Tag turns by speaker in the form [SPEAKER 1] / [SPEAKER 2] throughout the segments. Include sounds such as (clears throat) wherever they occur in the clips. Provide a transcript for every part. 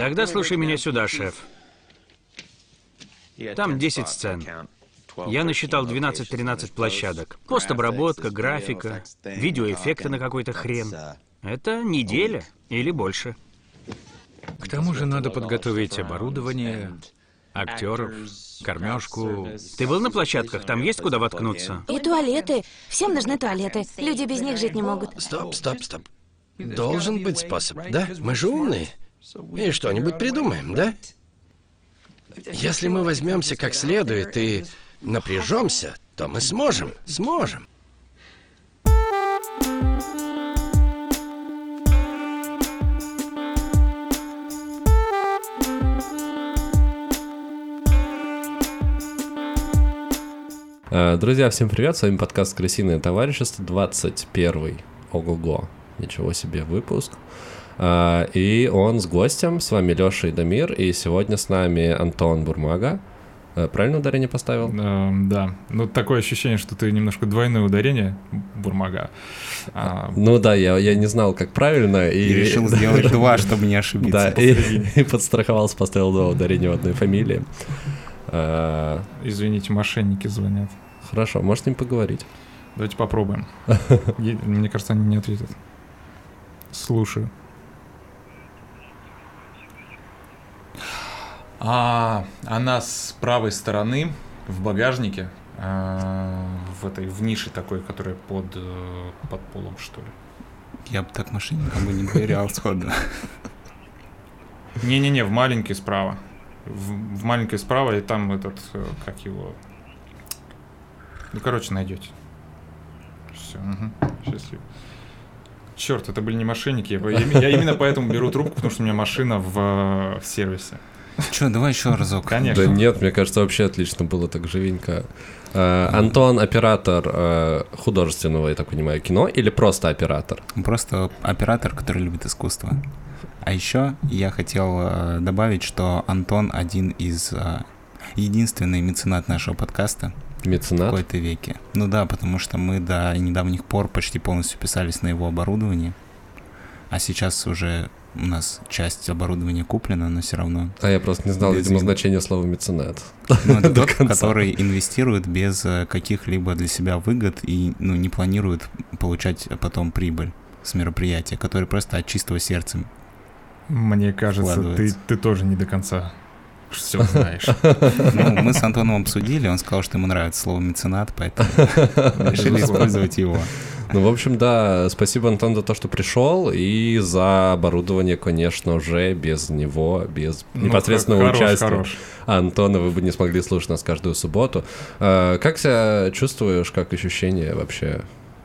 [SPEAKER 1] Тогда слушай меня сюда, шеф. Там 10 сцен. Я насчитал 12-13 площадок. Постобработка, графика, видеоэффекты на какой-то хрен. Это неделя или больше.
[SPEAKER 2] К тому же надо подготовить оборудование, актеров, кормежку.
[SPEAKER 1] Ты был на площадках? Там есть куда воткнуться?
[SPEAKER 3] И туалеты. Всем нужны туалеты. Люди без них жить не могут.
[SPEAKER 4] Стоп, стоп, стоп. Должен быть способ, да? Мы же умные. И что-нибудь придумаем, да? Если мы возьмемся как следует и напряжемся, то мы сможем, сможем.
[SPEAKER 5] Э, Друзья, всем привет, с вами подкаст «Крысиное товарищество», 21 ого-го, ничего себе выпуск. Э, И он с гостем, с вами Леша и Дамир, и сегодня с нами Антон Бурмага. Э, Правильно ударение поставил?
[SPEAKER 2] Эм, да. Ну, такое ощущение, что ты немножко двойное ударение, бурмага. А,
[SPEAKER 5] Ну да, я, я не знал, как правильно, и...
[SPEAKER 6] И решил (laughs) сделать два, чтобы не ошибиться.
[SPEAKER 5] Да, и, (laughs) и подстраховался, поставил два ударения в одной фамилии. Э,
[SPEAKER 2] извините, мошенники звонят.
[SPEAKER 5] Хорошо, можешь с ним поговорить.
[SPEAKER 2] Давайте попробуем. (laughs) Мне кажется, они не ответят. Слушаю. А, она с правой стороны в багажнике, а, в этой в нише такой, которая под э, под полом что ли.
[SPEAKER 6] Я бы так мошенникам бы не доверял сходу.
[SPEAKER 2] Не-не-не, в маленькой справа. В, в маленькой справа, и там этот, э, как его... Ну, короче, найдете. Все, счастливо. Черт, это были не мошенники. Я, я именно поэтому беру трубку, потому что у меня машина в, э, в сервисе.
[SPEAKER 6] Че, давай еще разок.
[SPEAKER 2] Конечно.
[SPEAKER 5] Да нет, мне кажется, вообще отлично было так живенько. Э, Антон оператор э, художественного, я так понимаю, кино или просто оператор?
[SPEAKER 6] Просто оператор, который любит искусство. А еще я хотел э, добавить, что Антон один из э, единственный меценат нашего подкаста в
[SPEAKER 5] Меценат?
[SPEAKER 6] какой-то веке. Ну да, потому что мы до недавних пор почти полностью писались на его оборудование. А сейчас уже у нас часть оборудования куплена, но все равно.
[SPEAKER 5] А я просто не знал,
[SPEAKER 6] Без
[SPEAKER 5] видимо,
[SPEAKER 6] него.
[SPEAKER 5] значение слова меценат.
[SPEAKER 6] Ну, это (laughs) тот,
[SPEAKER 5] конца.
[SPEAKER 6] который инвестирует без э, каких-либо для себя выгод и ну, не планирует получать потом прибыль с мероприятия, который просто от чистого сердца.
[SPEAKER 2] Мне кажется, ты, ты тоже не до конца все (laughs) знаешь.
[SPEAKER 6] Ну, мы с Антоном обсудили, он сказал, что ему нравится слово меценат, поэтому решили использовать его.
[SPEAKER 5] Ну, в общем, да, спасибо, Антон, за то, что пришел, и за оборудование, конечно же, без него, без
[SPEAKER 2] Ну,
[SPEAKER 5] непосредственного
[SPEAKER 2] хорош,
[SPEAKER 5] участия
[SPEAKER 2] хорош.
[SPEAKER 5] Антона вы бы не смогли слушать нас каждую субботу. Э, Как себя чувствуешь, как ощущения вообще?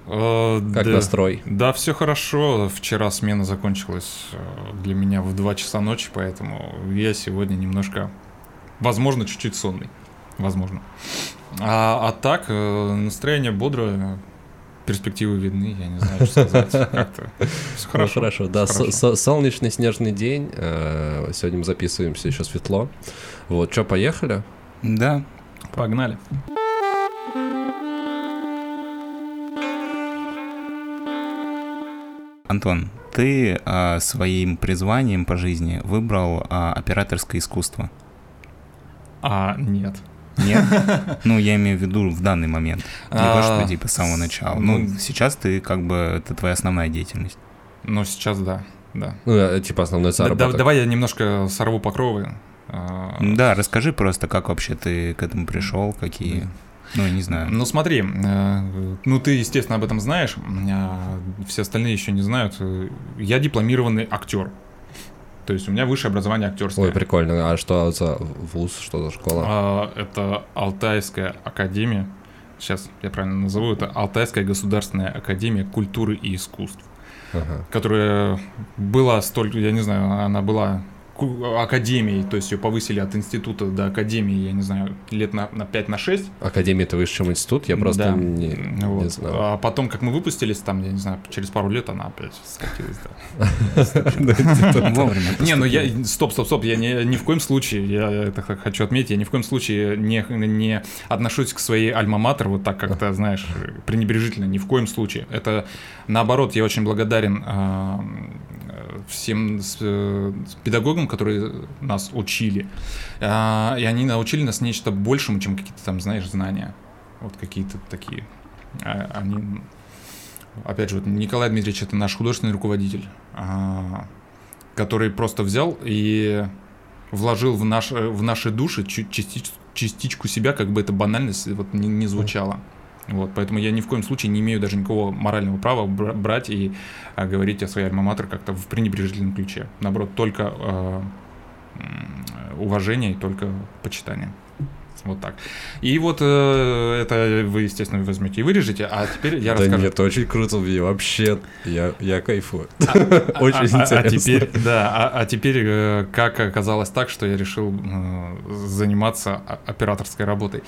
[SPEAKER 2] Э,
[SPEAKER 5] Как
[SPEAKER 2] да.
[SPEAKER 5] настрой?
[SPEAKER 2] Да, все хорошо. Вчера смена закончилась э, для меня в 2 часа ночи, поэтому я сегодня немножко, возможно, чуть-чуть сонный. Возможно. А, а так, э, настроение бодрое, перспективы видны, я не знаю, что сказать. (laughs) Как-то всё
[SPEAKER 5] Ну,
[SPEAKER 2] хорошо.
[SPEAKER 5] хорошо, да, солнечный снежный день. э, Сегодня мы записываемся, еще светло. Вот, что, поехали?
[SPEAKER 6] Да,
[SPEAKER 2] Погнали.
[SPEAKER 6] Антон, ты а, своим призванием по жизни выбрал а, операторское искусство.
[SPEAKER 2] А, нет.
[SPEAKER 6] Нет? (laughs) Ну, я имею в виду в данный момент. Не то, что
[SPEAKER 2] А,
[SPEAKER 6] типа с самого начала.
[SPEAKER 2] ну-
[SPEAKER 6] Ну, сейчас ты как бы, это твоя основная деятельность.
[SPEAKER 2] Но сейчас да, да.
[SPEAKER 5] Ну, э, типа основной заработок.
[SPEAKER 2] давай я немножко сорву покровы. А,
[SPEAKER 6] Да, расскажи просто, как вообще ты к этому пришел, какие... Ну, не знаю.
[SPEAKER 2] Ну смотри, э, ну ты, естественно, об этом знаешь, а все остальные еще не знают. Я дипломированный актер. То есть у меня высшее образование актерское.
[SPEAKER 5] Ой, прикольно. А что за вуз, что за школа?
[SPEAKER 2] А, Это Алтайская академия. Сейчас я правильно назову. Это Алтайская государственная академия культуры и искусств,
[SPEAKER 5] Ага.
[SPEAKER 2] которая была столько, я не знаю, она была академией, то есть ее повысили от института до академии, я не знаю, лет на, на 5 на 6.
[SPEAKER 5] Академия это высший чем институт, я просто
[SPEAKER 2] Да.
[SPEAKER 5] не, не
[SPEAKER 2] Вот.
[SPEAKER 5] знал.
[SPEAKER 2] А потом, как мы выпустились, там, я не знаю, через пару лет она опять скатилась, да. (laughs) (laughs)
[SPEAKER 6] Вовремя.
[SPEAKER 2] Не, ну я... Стоп, стоп, стоп, я не, ни в коем случае, я это хочу отметить, я ни в коем случае не, не отношусь к своей альма-матер вот так как-то, знаешь, пренебрежительно, ни в коем случае. Это, наоборот, я очень благодарен а, всем с, с педагогам, которые нас учили. А, и они научили нас нечто большему, чем какие-то там, знаешь, знания. Вот какие-то такие. А, они, опять же, вот Николай Дмитриевич это наш художественный руководитель, а, который просто взял и вложил в, наш, в наши души частичку, частичку себя, как бы это банальность вот не, не звучало. Вот, поэтому я ни в коем случае не имею даже никакого морального права брать и а, говорить о своей альма-матер как-то в пренебрежительном ключе. Наоборот, только э, уважение и только почитание. Вот так. И вот э, это вы, естественно, возьмете и вырежете, а теперь я расскажу.
[SPEAKER 5] Да нет, очень круто, вообще, я, я кайфую. (laughs) Очень
[SPEAKER 2] а,
[SPEAKER 5] интересно.
[SPEAKER 2] А теперь, да, а теперь э, как оказалось так, что я решил э, заниматься операторской работой.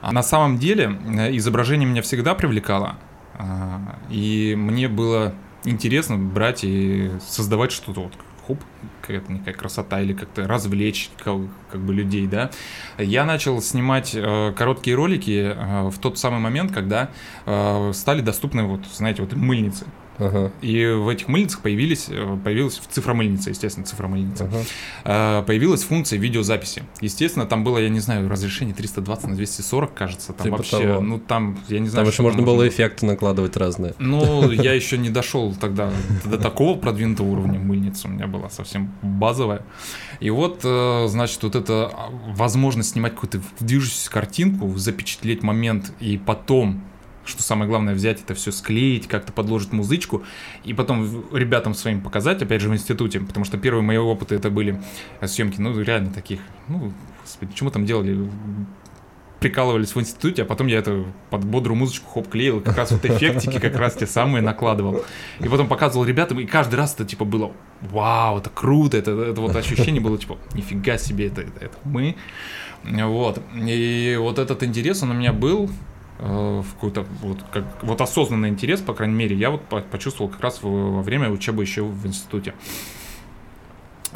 [SPEAKER 2] А на самом деле э, изображение меня всегда привлекало, и мне было интересно брать и создавать что-то вот хоп, какая-то некая красота или как-то развлечь как, как бы людей, да. Я начал снимать э, короткие ролики э, в тот самый момент, когда э, стали доступны вот, знаете, вот мыльницы. Ага. И в этих мыльницах появились, э, появилась цифромыльница, естественно, цифромыльница. Ага. Э, появилась функция видеозаписи. Естественно, там было, я не знаю, разрешение 320 на 240, кажется. Там типа вообще, того. ну там, я не знаю.
[SPEAKER 5] Там еще можно было эффекты накладывать разные.
[SPEAKER 2] Ну, я еще не дошел тогда до такого продвинутого уровня мыльницы. У меня была совсем базовая. И вот, э, значит, вот эта возможность снимать какую-то движущуюся картинку, запечатлеть момент и потом что самое главное взять это все склеить, как-то подложить музычку, и потом ребятам своим показать, опять же, в институте, потому что первые мои опыты это были съемки, ну, реально таких, ну, господи, почему там делали прикалывались в институте, а потом я это под бодрую музычку хоп клеил, как раз вот эффектики как раз те самые накладывал. И потом показывал ребятам, и каждый раз это типа было вау, это круто, это, это вот ощущение было типа нифига себе, это, это, это мы. Вот. И вот этот интерес, он у меня был, Э, в какой-то вот, как, вот осознанный интерес, по крайней мере, я вот почувствовал как раз во время учебы еще в институте.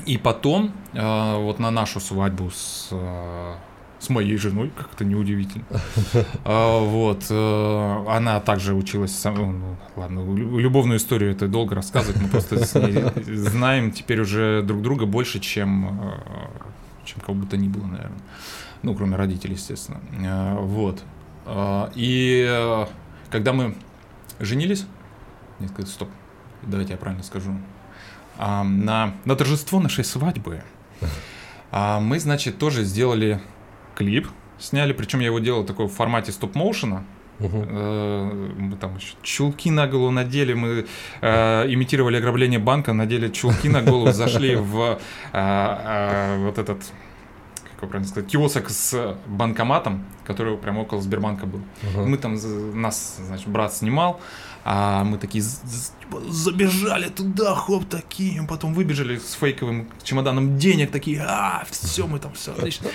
[SPEAKER 2] И потом, э, вот на нашу свадьбу с, э, с моей женой, как это неудивительно, (laughs) вот, она также училась, ну, ладно, любовную историю это долго рассказывать, мы просто с ней (laughs) знаем теперь уже друг друга больше, чем, чем кого бы то ни было, наверное. Ну, кроме родителей, естественно. Вот. А, и э, когда мы женились, нет, стоп, давайте я правильно скажу, а, на, на торжество нашей свадьбы а, мы, значит, тоже сделали клип, сняли, причем я его делал такой в формате стоп-моушена, Uh-huh. Мы там еще чулки на голову надели, мы э, имитировали ограбление банка, надели чулки на голову, зашли в э, э, вот этот как правильно сказать, киосок с банкоматом, который прямо около Сбербанка был. Uh-huh. Мы там, нас, значит, брат снимал, а мы такие типа, забежали туда, хоп, такие, потом выбежали с фейковым чемоданом денег, такие, а, все, мы там все отлично.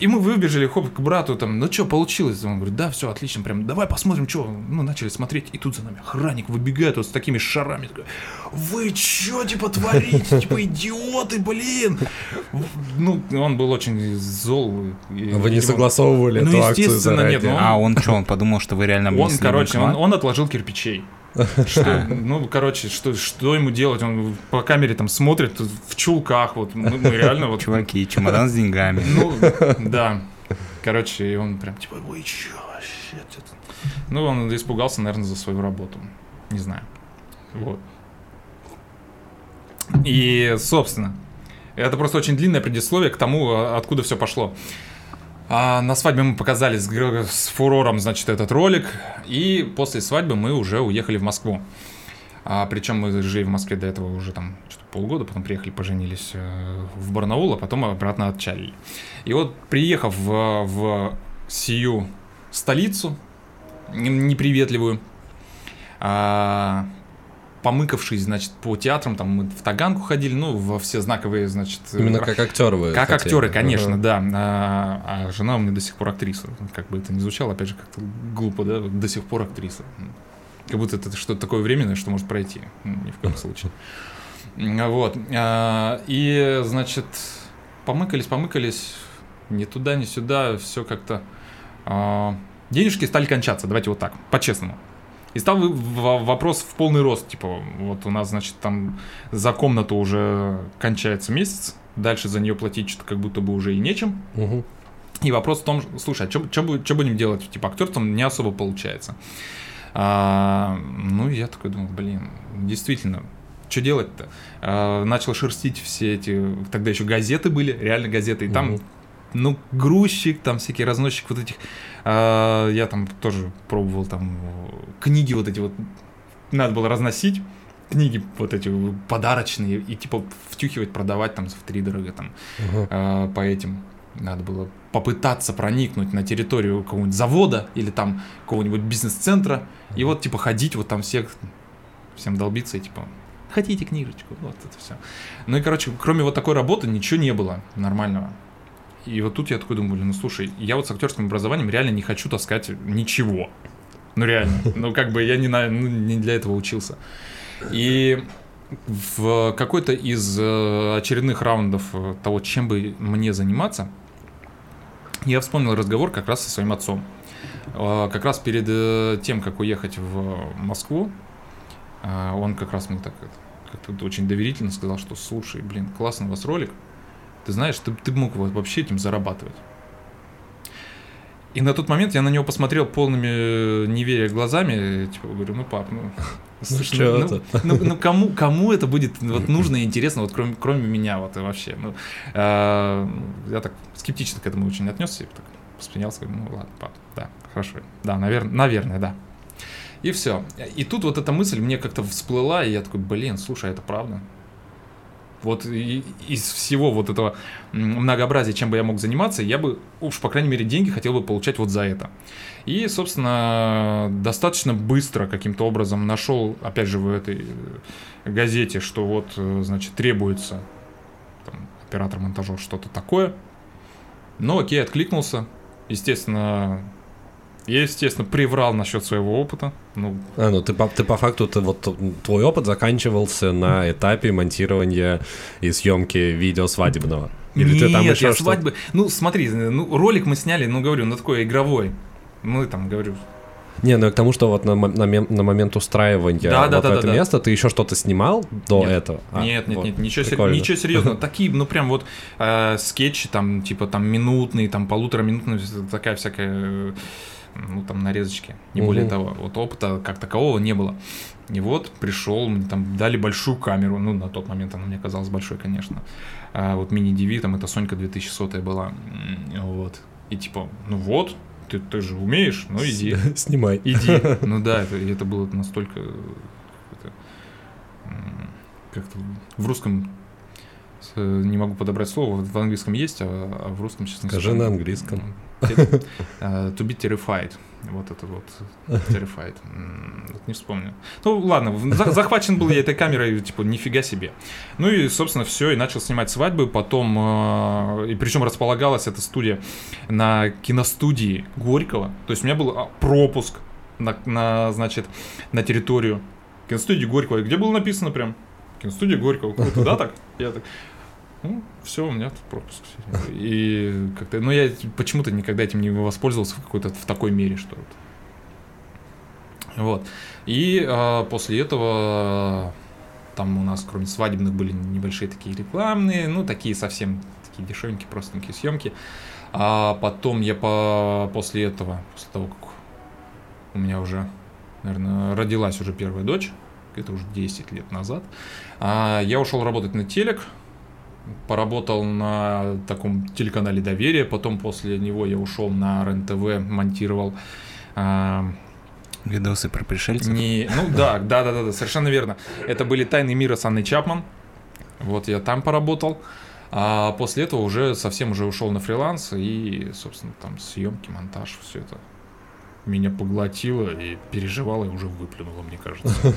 [SPEAKER 2] И мы выбежали, хоп, к брату, там, ну что, получилось? Он говорит, да, все, отлично, прям, давай посмотрим, что. Ну, начали смотреть, и тут за нами охранник выбегает вот с такими шарами. Такой, Вы что, типа, творите? Типа, идиоты, блин! Ну, он был очень зол.
[SPEAKER 5] Вы не согласовывали ну, эту акцию заранее? нет. Ну,
[SPEAKER 6] а он что, он подумал, что вы реально
[SPEAKER 2] Он, короче, он, он отложил кирпичей. Что, ну, короче, что, что ему делать? Он по камере там смотрит в чулках, вот, мы, мы реально вот...
[SPEAKER 6] Чуваки, чемодан с деньгами.
[SPEAKER 2] Ну, да. Короче, и он прям типа, ой, чё вообще? Ну, он испугался, наверное, за свою работу. Не знаю. Вот. И, собственно, это просто очень длинное предисловие к тому, а, откуда все пошло. А на свадьбе мы показали с, с фурором, значит, этот ролик, и после свадьбы мы уже уехали в Москву. А, причем мы жили в Москве до этого уже там полгода, потом приехали, поженились э, в Барнаул, а потом обратно отчалили. И вот приехав в, в сию столицу неприветливую, а, помыкавшись, значит, по театрам, там мы в Таганку ходили, ну, во все знаковые, значит...
[SPEAKER 5] Именно как актеры вы
[SPEAKER 2] Как хотели. актеры, конечно, uh-huh. да. А, а жена у меня до сих пор актриса. Как бы это ни звучало, опять же, как-то глупо, да, до сих пор актриса. Как будто это что-то такое временное, что может пройти. Ни в коем случае. Вот. А, и, значит, помыкались, помыкались, ни туда, ни сюда, все как-то... А, денежки стали кончаться, давайте вот так, по-честному. И стал вопрос в полный рост, типа, вот у нас, значит, там за комнату уже кончается месяц, дальше за нее платить что-то как будто бы уже и нечем.
[SPEAKER 5] Угу.
[SPEAKER 2] И вопрос в том, слушай, а что будем делать? Типа, актерством не особо получается. А, ну, я такой думал, блин, действительно, что делать-то? А, начал шерстить все эти, тогда еще газеты были, реально газеты, и там, ну, грузчик, там всякие разносчик вот этих, а, я там тоже пробовал там книги вот эти вот, надо было разносить, книги вот эти подарочные и типа втюхивать, продавать там в три дорого там uh-huh. э, по этим надо было попытаться проникнуть на территорию какого-нибудь завода или там какого-нибудь бизнес-центра, и вот, типа, ходить вот там всех, всем долбиться, и, типа, хотите книжечку, вот это все. Ну и, короче, кроме вот такой работы ничего не было нормального. И вот тут я такой думаю, блин, ну слушай, я вот с актерским образованием реально не хочу таскать ничего. Ну реально, ну как бы я не, на, ну, не для этого учился. И в какой-то из э, очередных раундов э, того, чем бы мне заниматься, я вспомнил разговор как раз со своим отцом. А, как раз перед э, тем, как уехать в Москву, он как раз мне так как-то очень доверительно сказал, что слушай, блин, классный у вас ролик, ты знаешь, ты, ты мог вообще этим зарабатывать. И на тот момент я на него посмотрел полными неверия глазами, типа, говорю, ну, пап, ну, (laughs)
[SPEAKER 5] ну, что
[SPEAKER 2] ну, ну, ну, кому, кому это будет вот, (laughs) нужно и интересно, вот кроме, кроме меня, вот вообще. Ну, э, я так скептично к этому очень отнесся, и так посмеялся, ну ладно, пап, да, хорошо, да, наверное, наверное, да. И все. И тут вот эта мысль мне как-то всплыла, и я такой, блин, слушай, это правда. Вот из всего вот этого многообразия, чем бы я мог заниматься, я бы, уж по крайней мере, деньги хотел бы получать вот за это. И, собственно, достаточно быстро каким-то образом нашел, опять же, в этой газете, что вот, значит, требуется там, оператор-монтажер что-то такое. Ну, окей, откликнулся. Естественно, я, естественно, приврал насчет своего опыта. Ну,
[SPEAKER 5] а, ну ты, по, ты по факту, ты, вот твой опыт заканчивался на этапе монтирования и съемки видео свадебного.
[SPEAKER 2] Или Нет, ты там еще я свадьбы... Ну, смотри, ну, ролик мы сняли, ну, говорю, ну, такой игровой. Мы там, говорю,
[SPEAKER 5] не, ну к тому, что вот на, на, на момент устраивания да, да, вот да, это да, место да. ты еще что-то снимал до
[SPEAKER 2] нет.
[SPEAKER 5] этого?
[SPEAKER 2] А, нет, нет, вот. нет, ничего, сер... ничего серьезного. Такие, ну прям вот э, скетчи там, типа там минутные, там полутораминутные, такая всякая ну, там, нарезочки, не угу. более того. Вот опыта как такового не было. И вот пришел, мне там дали большую камеру, ну, на тот момент она мне казалась большой, конечно. А вот мини-DV, там, это Сонька 2100 была, вот. И типа, ну вот, ты, ты же умеешь, ну иди.
[SPEAKER 5] Снимай.
[SPEAKER 2] Иди. (laughs) Ну да, это, это было настолько как-то в русском не могу подобрать слово, в английском есть, а, а в русском, честно
[SPEAKER 5] Скажи на английском.
[SPEAKER 2] To be terrified. Вот это вот terrified. Не вспомню. Ну ладно, захвачен был я этой камерой, типа, нифига себе. Ну и, собственно, все, и начал снимать свадьбы. Потом, э, и причем располагалась эта студия на киностудии Горького. То есть у меня был а, пропуск на, на значит, на территорию киностудии Горького. Где было написано прям? Киностудия Горького. Круто, да, так? Я так все, у меня тут пропуск. И как-то, ну, я почему-то никогда этим не воспользовался в какой-то в такой мере, что вот. Вот. И а, после этого там у нас, кроме свадебных, были небольшие такие рекламные, ну, такие совсем такие дешевенькие, простенькие съемки. А потом я по, после этого, после того, как у меня уже, наверное, родилась уже первая дочь, это уже 10 лет назад, а, я ушел работать на телек, поработал на таком телеканале «Доверие», потом после него я ушел на РЕН-ТВ, монтировал...
[SPEAKER 6] Э, Видосы про пришельцев?
[SPEAKER 2] Не, ну да, да, да, да, да, совершенно верно. Это были «Тайны мира» с Анной Чапман. Вот я там поработал. А после этого уже совсем уже ушел на фриланс и, собственно, там съемки, монтаж, все это меня поглотило и переживало и уже выплюнуло, мне кажется. (laughs)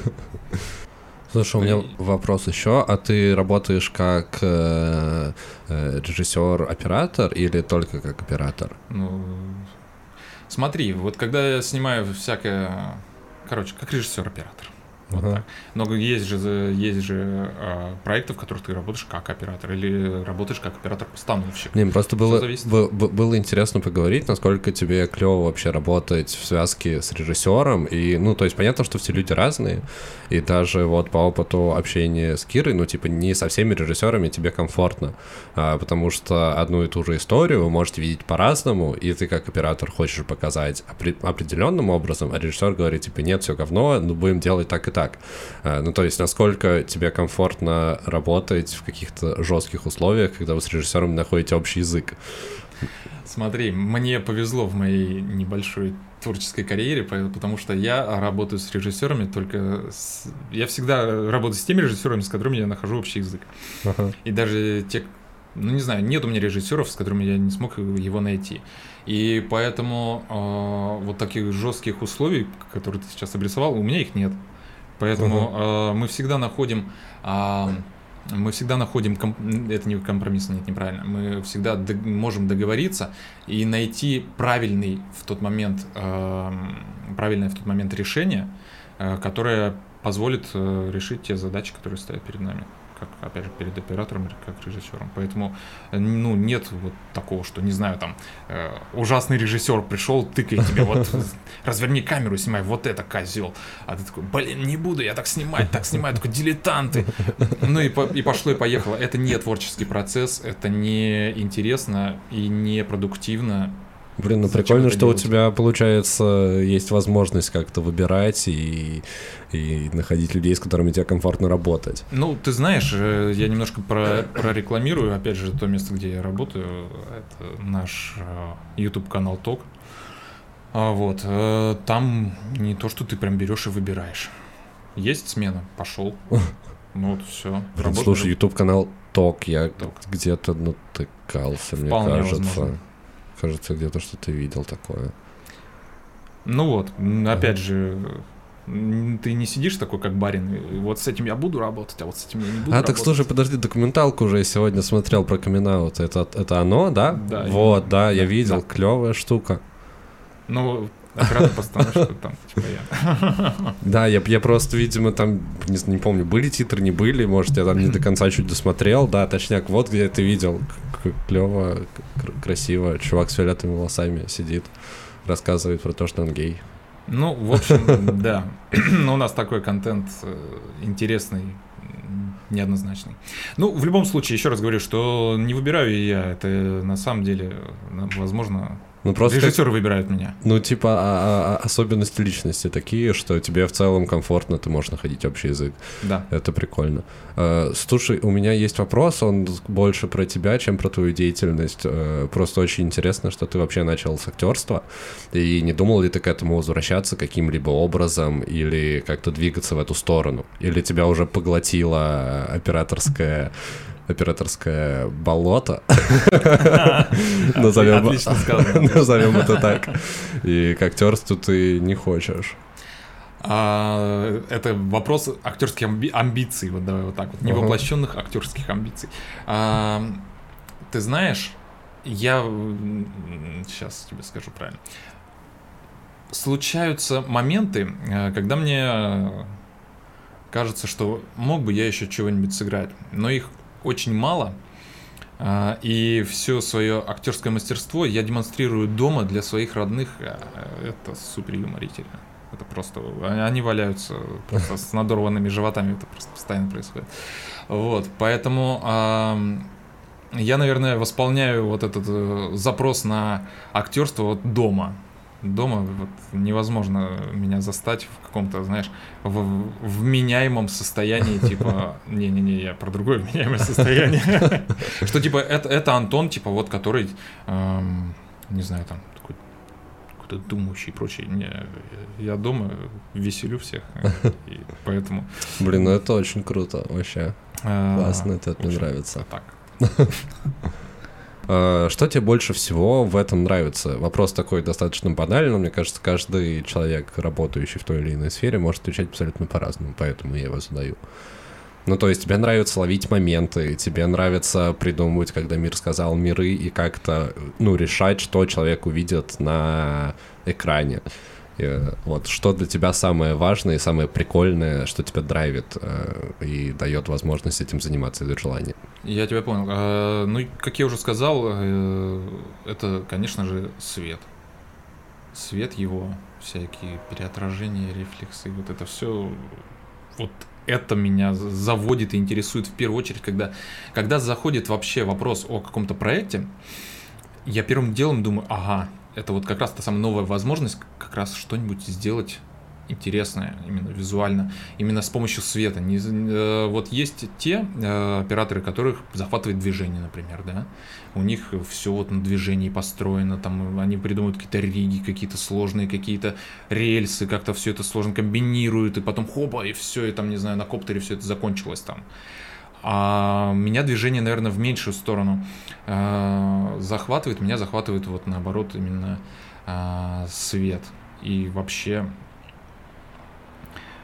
[SPEAKER 5] Слушай, у меня вопрос еще. А ты работаешь как э, э, режиссер-оператор или только как оператор?
[SPEAKER 2] Ну, смотри, вот когда я снимаю всякое... Короче, как режиссер-оператор. Вот uh-huh. так. Но есть же, есть же а, проекты, в которых ты работаешь как оператор или работаешь как оператор-постановщик.
[SPEAKER 5] Не, просто было, б- было интересно поговорить, насколько тебе клево вообще работать в связке с режиссером. И, ну, то есть понятно, что все люди разные. И даже вот по опыту общения с Кирой, ну, типа, не со всеми режиссерами тебе комфортно. А, потому что одну и ту же историю вы можете видеть по-разному, и ты как оператор хочешь показать определенным образом, а режиссер говорит, типа, нет, все говно, ну, будем делать так и так. А, ну, то есть, насколько тебе комфортно работать в каких-то жестких условиях, когда вы с режиссером находите общий язык?
[SPEAKER 2] Смотри, мне повезло в моей небольшой творческой карьере, потому что я работаю с режиссерами только с... Я всегда работаю с теми режиссерами, с которыми я нахожу общий язык. Ага. И даже те, ну не знаю, нет у меня режиссеров, с которыми я не смог его найти. И поэтому э, вот таких жестких условий, которые ты сейчас обрисовал, у меня их нет. Поэтому uh-huh. э, мы всегда находим, э, мы всегда находим, комп... это не компромисс, нет, неправильно, мы всегда д- можем договориться и найти правильный в тот момент, э, правильное в тот момент решение, э, которое позволит э, решить те задачи, которые стоят перед нами как, опять же, перед оператором, как режиссером. Поэтому, э, ну, нет вот такого, что, не знаю, там, э, ужасный режиссер пришел, тыкает тебе, вот, (laughs) разверни камеру, снимай, вот это козел. А ты такой, блин, не буду я так снимать, так снимать, такой, дилетанты. Ну и, по, и пошло и поехало. Это не творческий процесс, это не интересно и не продуктивно,
[SPEAKER 5] Блин, ну Зачем прикольно, что делать? у тебя, получается, есть возможность как-то выбирать и, и находить людей, с которыми тебе комфортно работать.
[SPEAKER 2] Ну, ты знаешь, э, я немножко про, прорекламирую, опять же, то место, где я работаю, это наш э, YouTube-канал ТОК. А вот, э, там не то, что ты прям берешь и выбираешь. Есть смена, пошел. (laughs) Ну вот, все.
[SPEAKER 5] Слушай, YouTube канал ТОК, я где-то натыкался, мне кажется. Возможно. Кажется, где-то что-то видел такое.
[SPEAKER 2] Ну вот, опять же, ты не сидишь такой, как барин, вот с этим я буду работать, а вот с этим я не буду А,
[SPEAKER 5] работать. так слушай, подожди, документалку уже я сегодня смотрел про камин это, это оно, да?
[SPEAKER 2] Да.
[SPEAKER 5] Вот, да, я видел, да. клевая штука.
[SPEAKER 2] Ну, оператор-постановщик там, типа я. (laughs)
[SPEAKER 5] Да, я, я просто, видимо, там, не, не помню, были титры, не были, может, я там не до конца чуть досмотрел, да, точняк, вот где ты видел, клево, красиво, чувак с фиолетовыми волосами сидит, рассказывает про то, что он гей.
[SPEAKER 2] Ну, в общем, (laughs) да. (clears throat) У нас такой контент э, интересный, неоднозначный. Ну, в любом случае, еще раз говорю, что не выбираю я, это на самом деле, возможно, ну, просто Режиссер как... выбирает меня.
[SPEAKER 5] Ну, типа, а, а, особенности личности такие, что тебе в целом комфортно, ты можешь находить общий язык.
[SPEAKER 2] Да.
[SPEAKER 5] Это прикольно. Uh, слушай, у меня есть вопрос, он больше про тебя, чем про твою деятельность. Uh, просто очень интересно, что ты вообще начал с актерства. И не думал ли ты к этому возвращаться каким-либо образом или как-то двигаться в эту сторону? Или тебя уже поглотила операторская операторское болото. (laughs) (laughs) Назовем это так. И к актерству ты не хочешь.
[SPEAKER 2] А, это вопрос актерских амбиций, вот давай вот так вот, невоплощенных актерских амбиций. А, ты знаешь, я сейчас тебе скажу правильно. Случаются моменты, э, когда мне кажется, что мог бы я еще чего-нибудь сыграть, но их очень мало. А, и все свое актерское мастерство я демонстрирую дома для своих родных. А, это супер юморительно. Это просто... Они валяются просто с надорванными животами. Это просто постоянно происходит. Вот. Поэтому я, наверное, восполняю вот этот э, запрос на актерство вот дома дома вот, невозможно меня застать в каком-то, знаешь, в вменяемом состоянии, типа, (laughs) не-не-не, я про другое вменяемое состояние, (laughs) что, типа, это, это Антон, типа, вот, который, эм, не знаю, там, такой какой-то думающий и прочее. Не, я дома веселю всех, и (laughs) поэтому...
[SPEAKER 5] Блин, ну это очень круто, вообще. А, Классно, это мне нравится.
[SPEAKER 2] Так.
[SPEAKER 5] А, что тебе больше всего в этом нравится? Вопрос такой достаточно банальный, но мне кажется, каждый человек, работающий в той или иной сфере, может отвечать абсолютно по-разному, поэтому я его задаю. Ну, то есть тебе нравится ловить моменты, тебе нравится придумывать, когда мир сказал миры, и как-то, ну, решать, что человек увидит на экране. И, вот что для тебя самое важное и самое прикольное, что тебя драйвит э, и дает возможность этим заниматься, идет желание?
[SPEAKER 2] Я тебя понял. А, ну, как я уже сказал, э, это, конечно же, свет. Свет его, всякие переотражения, рефлексы, вот это все, вот это меня заводит и интересует в первую очередь, когда, когда заходит вообще вопрос о каком-то проекте, я первым делом думаю, ага, это вот как раз та самая новая возможность как раз что-нибудь сделать интересное именно визуально, именно с помощью света. Не, э, вот есть те э, операторы, которых захватывает движение, например, да, у них все вот на движении построено, там они придумывают какие-то риги, какие-то сложные, какие-то рельсы, как-то все это сложно комбинируют, и потом хопа, и все, и там, не знаю, на коптере все это закончилось там. А меня движение, наверное, в меньшую сторону э, захватывает, меня захватывает вот наоборот именно э, свет. И вообще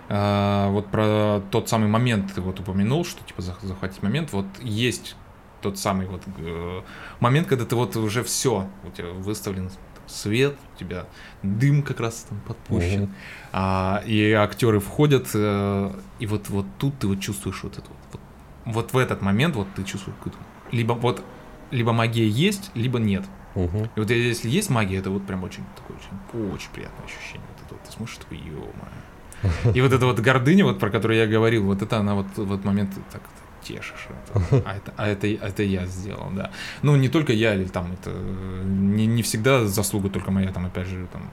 [SPEAKER 2] а, вот про тот самый момент ты вот упомянул, что типа захватить момент, вот есть тот самый вот э, момент, когда ты вот уже все, у тебя выставлен свет, у тебя дым как раз там подпущен, mm-hmm. а, и актеры входят, э, и вот, вот тут ты вот чувствуешь вот это вот, вот, в этот момент вот ты чувствуешь какую-то, либо вот, либо магия есть, либо нет. Uh-huh. И вот если есть магия, это вот прям очень такое очень, очень приятное ощущение. Вот это вот, ты смотришь, такой, ё-моё. И вот эта вот гордыня, вот про которую я говорил, вот это она вот в этот момент так тешишь. Это, а, это, а это, это я сделал, да. Ну, не только я, или там это не, не всегда заслуга только моя, там, опять же, там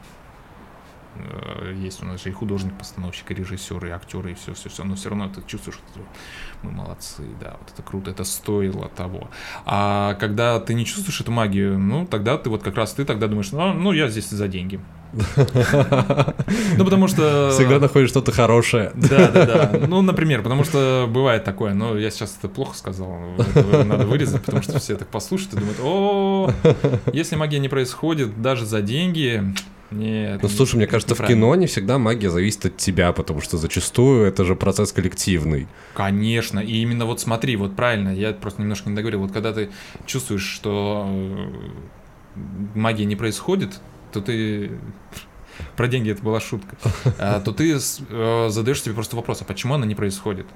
[SPEAKER 2] есть у нас же и художник, постановщик, и режиссер, и актеры, и все, все, все, но все равно ты чувствуешь, что мы молодцы, да, вот это круто, это стоило того. А когда ты не чувствуешь эту магию, ну, тогда ты вот как раз ты тогда думаешь, ну, ну я здесь за деньги. Ну, потому что...
[SPEAKER 5] Всегда находишь что-то хорошее.
[SPEAKER 2] Да, да, да. Ну, например, потому что бывает такое, но я сейчас это плохо сказал, надо вырезать, потому что все так послушают и думают, о, если магия не происходит даже за деньги, нет.
[SPEAKER 5] Ну, слушай, мне кажется, в кино не всегда магия зависит от тебя, потому что зачастую это же процесс коллективный.
[SPEAKER 2] Конечно, и именно вот смотри, вот правильно, я просто немножко не договорил, вот когда ты чувствуешь, что э, магия не происходит, то ты (laughs) про деньги это была шутка, (laughs) а, то ты э, задаешь себе просто вопрос, а почему она не происходит?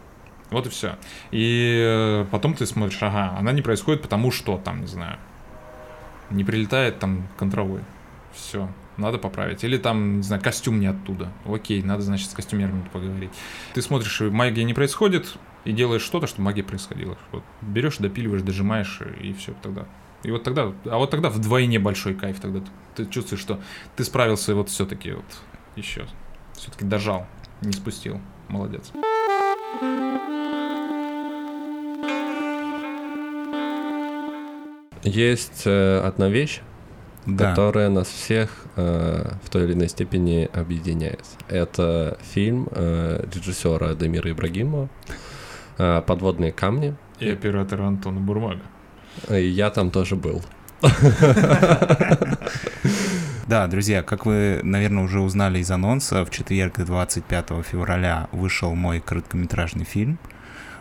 [SPEAKER 2] Вот и все. И э, потом ты смотришь, ага, она не происходит, потому что там, не знаю, не прилетает там контровой. Все, надо поправить. Или там, не знаю, костюм не оттуда. Окей, надо, значит, с костюмерами поговорить. Ты смотришь, магия не происходит, и делаешь что-то, чтобы магия происходила. Вот берешь, допиливаешь, дожимаешь, и все тогда и вот тогда, а вот тогда вдвойне большой кайф, тогда ты, ты чувствуешь, что ты справился вот все-таки вот еще, все-таки дожал, не спустил, молодец.
[SPEAKER 5] Есть э, одна вещь, да. которая нас всех э, в той или иной степени объединяет. Это фильм э, режиссера Дамира Ибрагимова э, «Подводные камни».
[SPEAKER 2] И оператора Антона Бурмага.
[SPEAKER 5] Я там тоже был. (laughs)
[SPEAKER 6] Да, друзья, как вы, наверное, уже узнали из анонса, в четверг 25 февраля вышел мой короткометражный фильм,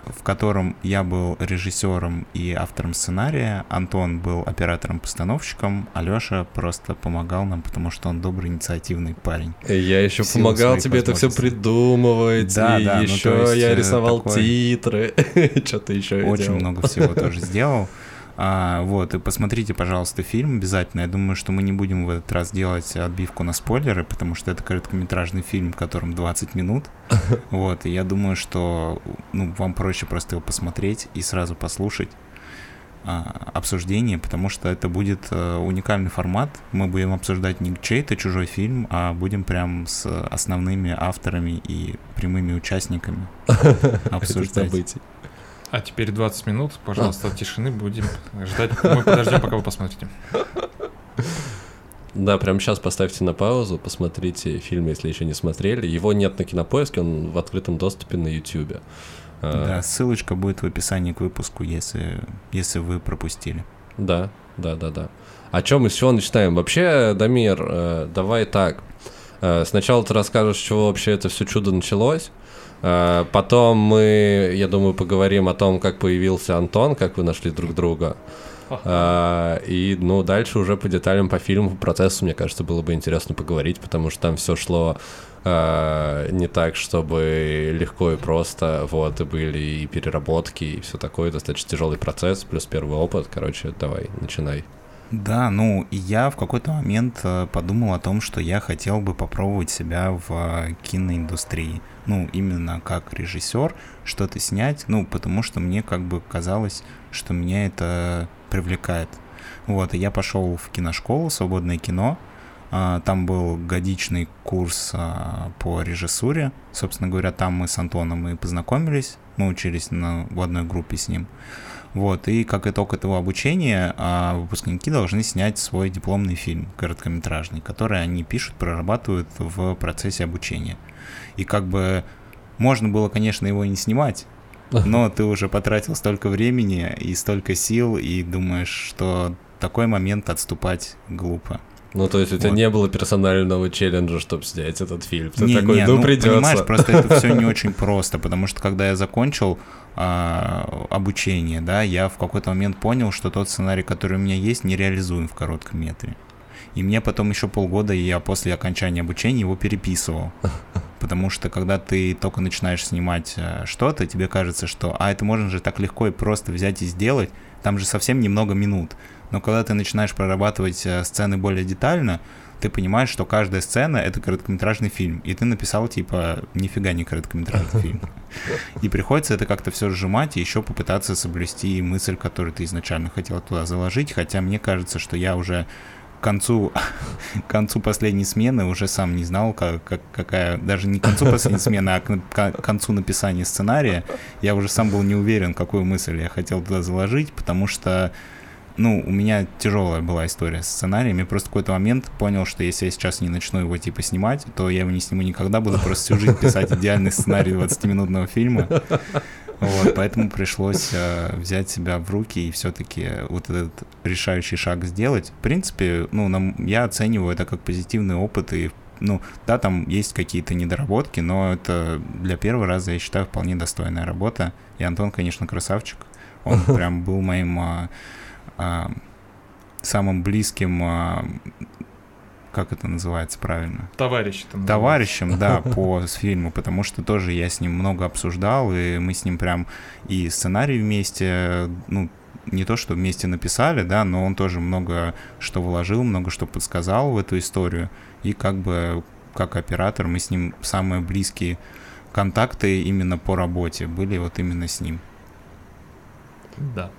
[SPEAKER 6] в котором я был режиссером и автором сценария, Антон был оператором-постановщиком, Алёша просто помогал нам, потому что он добрый, инициативный парень.
[SPEAKER 5] Я еще помогал тебе это все придумывать, да, и да, еще ну, я э, рисовал такой... титры, (laughs) что-то еще
[SPEAKER 6] Очень много всего тоже сделал. А, вот, и посмотрите, пожалуйста, фильм обязательно. Я думаю, что мы не будем в этот раз делать отбивку на спойлеры, потому что это короткометражный фильм, в котором 20 минут. (laughs) Вот, и я думаю, что ну, вам проще просто его посмотреть и сразу послушать а, обсуждение, потому что это будет а, уникальный формат. Мы будем обсуждать не чей-то чужой фильм, а будем прям с основными авторами и прямыми участниками (laughs) обсуждать.
[SPEAKER 2] А теперь 20 минут, пожалуйста, тишины будем ждать. Мы подождем, пока вы посмотрите. (laughs)
[SPEAKER 5] Да, прямо сейчас поставьте на паузу, посмотрите фильм, если еще не смотрели. Его нет на кинопоиске, он в открытом доступе на YouTube.
[SPEAKER 6] А, да, ссылочка будет в описании к выпуску, если, если вы пропустили.
[SPEAKER 5] Да, да, да, да. О чем мы с чего начинаем? Вообще, Дамир, э, давай так. Э, сначала ты расскажешь, с чего вообще это все чудо началось. Э, потом мы, я думаю, поговорим о том, как появился Антон, как вы нашли друг друга. А, и, ну, дальше уже по деталям, по фильму, по процессу, мне кажется, было бы интересно поговорить, потому что там все шло а, не так, чтобы легко и просто, вот, и были и переработки, и все такое, достаточно тяжелый процесс, плюс первый опыт, короче, давай, начинай.
[SPEAKER 6] Да, ну, я в какой-то момент э, подумал о том, что я хотел бы попробовать себя в э, киноиндустрии. Ну, именно как режиссер, что-то снять, ну, потому что мне как бы казалось, что меня это привлекает. Вот, и я пошел в киношколу «Свободное кино», а, там был годичный курс а, по режиссуре. Собственно говоря, там мы с Антоном и познакомились. Мы учились на, в одной группе с ним. Вот, и как итог этого обучения а, выпускники должны снять свой дипломный фильм короткометражный, который они пишут, прорабатывают в процессе обучения. И как бы можно было, конечно, его не снимать, но ты уже потратил столько времени и столько сил, и думаешь, что такой момент отступать глупо.
[SPEAKER 5] Ну, то есть у тебя вот. не было персонального челленджа, чтобы снять этот фильм. Ты
[SPEAKER 6] не,
[SPEAKER 5] такой,
[SPEAKER 6] не,
[SPEAKER 5] ну,
[SPEAKER 6] ну
[SPEAKER 5] придется.
[SPEAKER 6] Понимаешь, просто это все не очень (laughs) просто, потому что когда я закончил а, обучение, да, я в какой-то момент понял, что тот сценарий, который у меня есть, не реализуем в коротком метре. И мне потом еще полгода я после окончания обучения его переписывал. (laughs) Потому что когда ты только начинаешь снимать э, что-то, тебе кажется, что а это можно же так легко и просто взять и сделать, там же совсем немного минут. Но когда ты начинаешь прорабатывать э, сцены более детально, ты понимаешь, что каждая сцена — это короткометражный фильм, и ты написал, типа, нифига не короткометражный фильм. И приходится это как-то все сжимать и еще попытаться соблюсти мысль, которую ты изначально хотел туда заложить, хотя мне кажется, что я уже к концу, к концу последней смены уже сам не знал, как, как, какая, даже не к концу последней смены, а к, к концу написания сценария, я уже сам был не уверен, какую мысль я хотел туда заложить, потому что ну, у меня тяжелая была история с сценарием. Я просто в какой-то момент понял, что если я сейчас не начну его, типа, снимать, то я его не сниму никогда, буду просто всю жизнь писать идеальный сценарий 20-минутного фильма. Вот, поэтому пришлось э, взять себя в руки и все-таки вот этот решающий шаг сделать. В принципе, ну, нам, я оцениваю это как позитивный опыт и ну, да, там есть какие-то недоработки, но это для первого раза, я считаю, вполне достойная работа. И Антон, конечно, красавчик. Он (laughs) прям был моим а, самым близким, а, как это называется правильно?
[SPEAKER 2] Товарищ.
[SPEAKER 6] Товарищем, да, (laughs) по фильму, потому что тоже я с ним много обсуждал, и мы с ним прям и сценарий вместе, ну, не то, что вместе написали, да, но он тоже много что вложил, много что подсказал в эту историю. И как бы как оператор мы с ним самые близкие контакты именно по работе были вот именно с ним.
[SPEAKER 2] Да.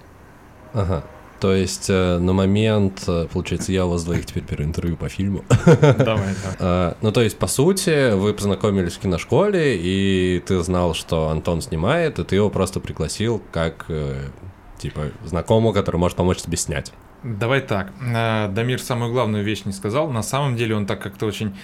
[SPEAKER 5] Ага. То есть э, на момент, э, получается, я у вас двоих теперь беру интервью по фильму.
[SPEAKER 2] Давай, да. (laughs)
[SPEAKER 5] Э, ну, то есть, по сути, вы познакомились в киношколе, и ты знал, что Антон снимает, и ты его просто пригласил как, типа, знакомого, который может помочь тебе снять.
[SPEAKER 2] Давай так. Дамир самую главную вещь не сказал. На самом деле он так как-то очень,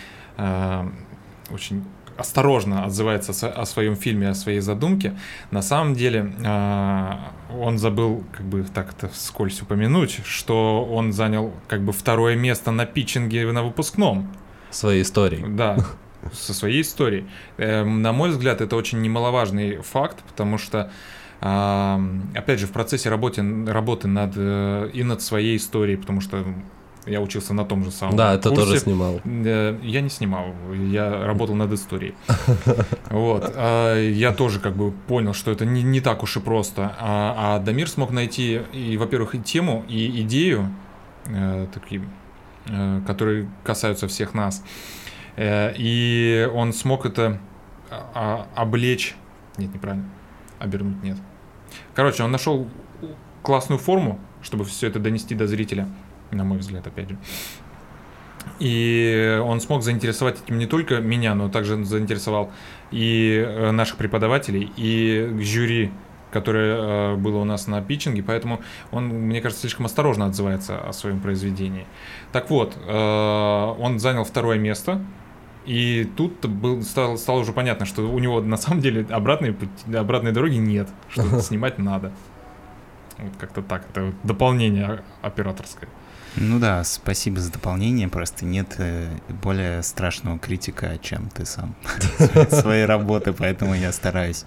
[SPEAKER 2] очень осторожно отзывается о своем фильме, о своей задумке, на самом деле а, он забыл, как бы так-то вскользь упомянуть, что он занял как бы второе место на питчинге на выпускном.
[SPEAKER 5] Своей истории.
[SPEAKER 2] Да, (laughs) со своей историей. Эм, на мой взгляд, это очень немаловажный факт, потому что опять же, в процессе работы, работы над, э, и над своей историей, потому что я учился на том же самом
[SPEAKER 5] Да, это
[SPEAKER 2] курсе.
[SPEAKER 5] тоже снимал.
[SPEAKER 2] Я не снимал, я работал над историей. (laughs) Вот. А я тоже как бы понял, что это не, не так уж и просто. А, а Дамир смог найти, и, во-первых, и тему, и идею, э, такие, э, которые касаются всех нас. Э, и он смог это а, облечь... Нет, неправильно. Обернуть нет. Короче, он нашел классную форму, чтобы все это донести до зрителя на мой взгляд, опять же. И он смог заинтересовать этим не только меня, но также заинтересовал и э, наших преподавателей, и жюри, которое э, было у нас на питчинге, поэтому он, мне кажется, слишком осторожно отзывается о своем произведении. Так вот, э, он занял второе место, и тут был, стало, стало уже понятно, что у него на самом деле обратной, обратной дороги нет, что (laughs) снимать надо. Вот как-то так, это дополнение операторское.
[SPEAKER 6] Ну да, спасибо за дополнение. Просто нет э, более страшного критика, чем ты сам (laughs) своей работы, поэтому я стараюсь,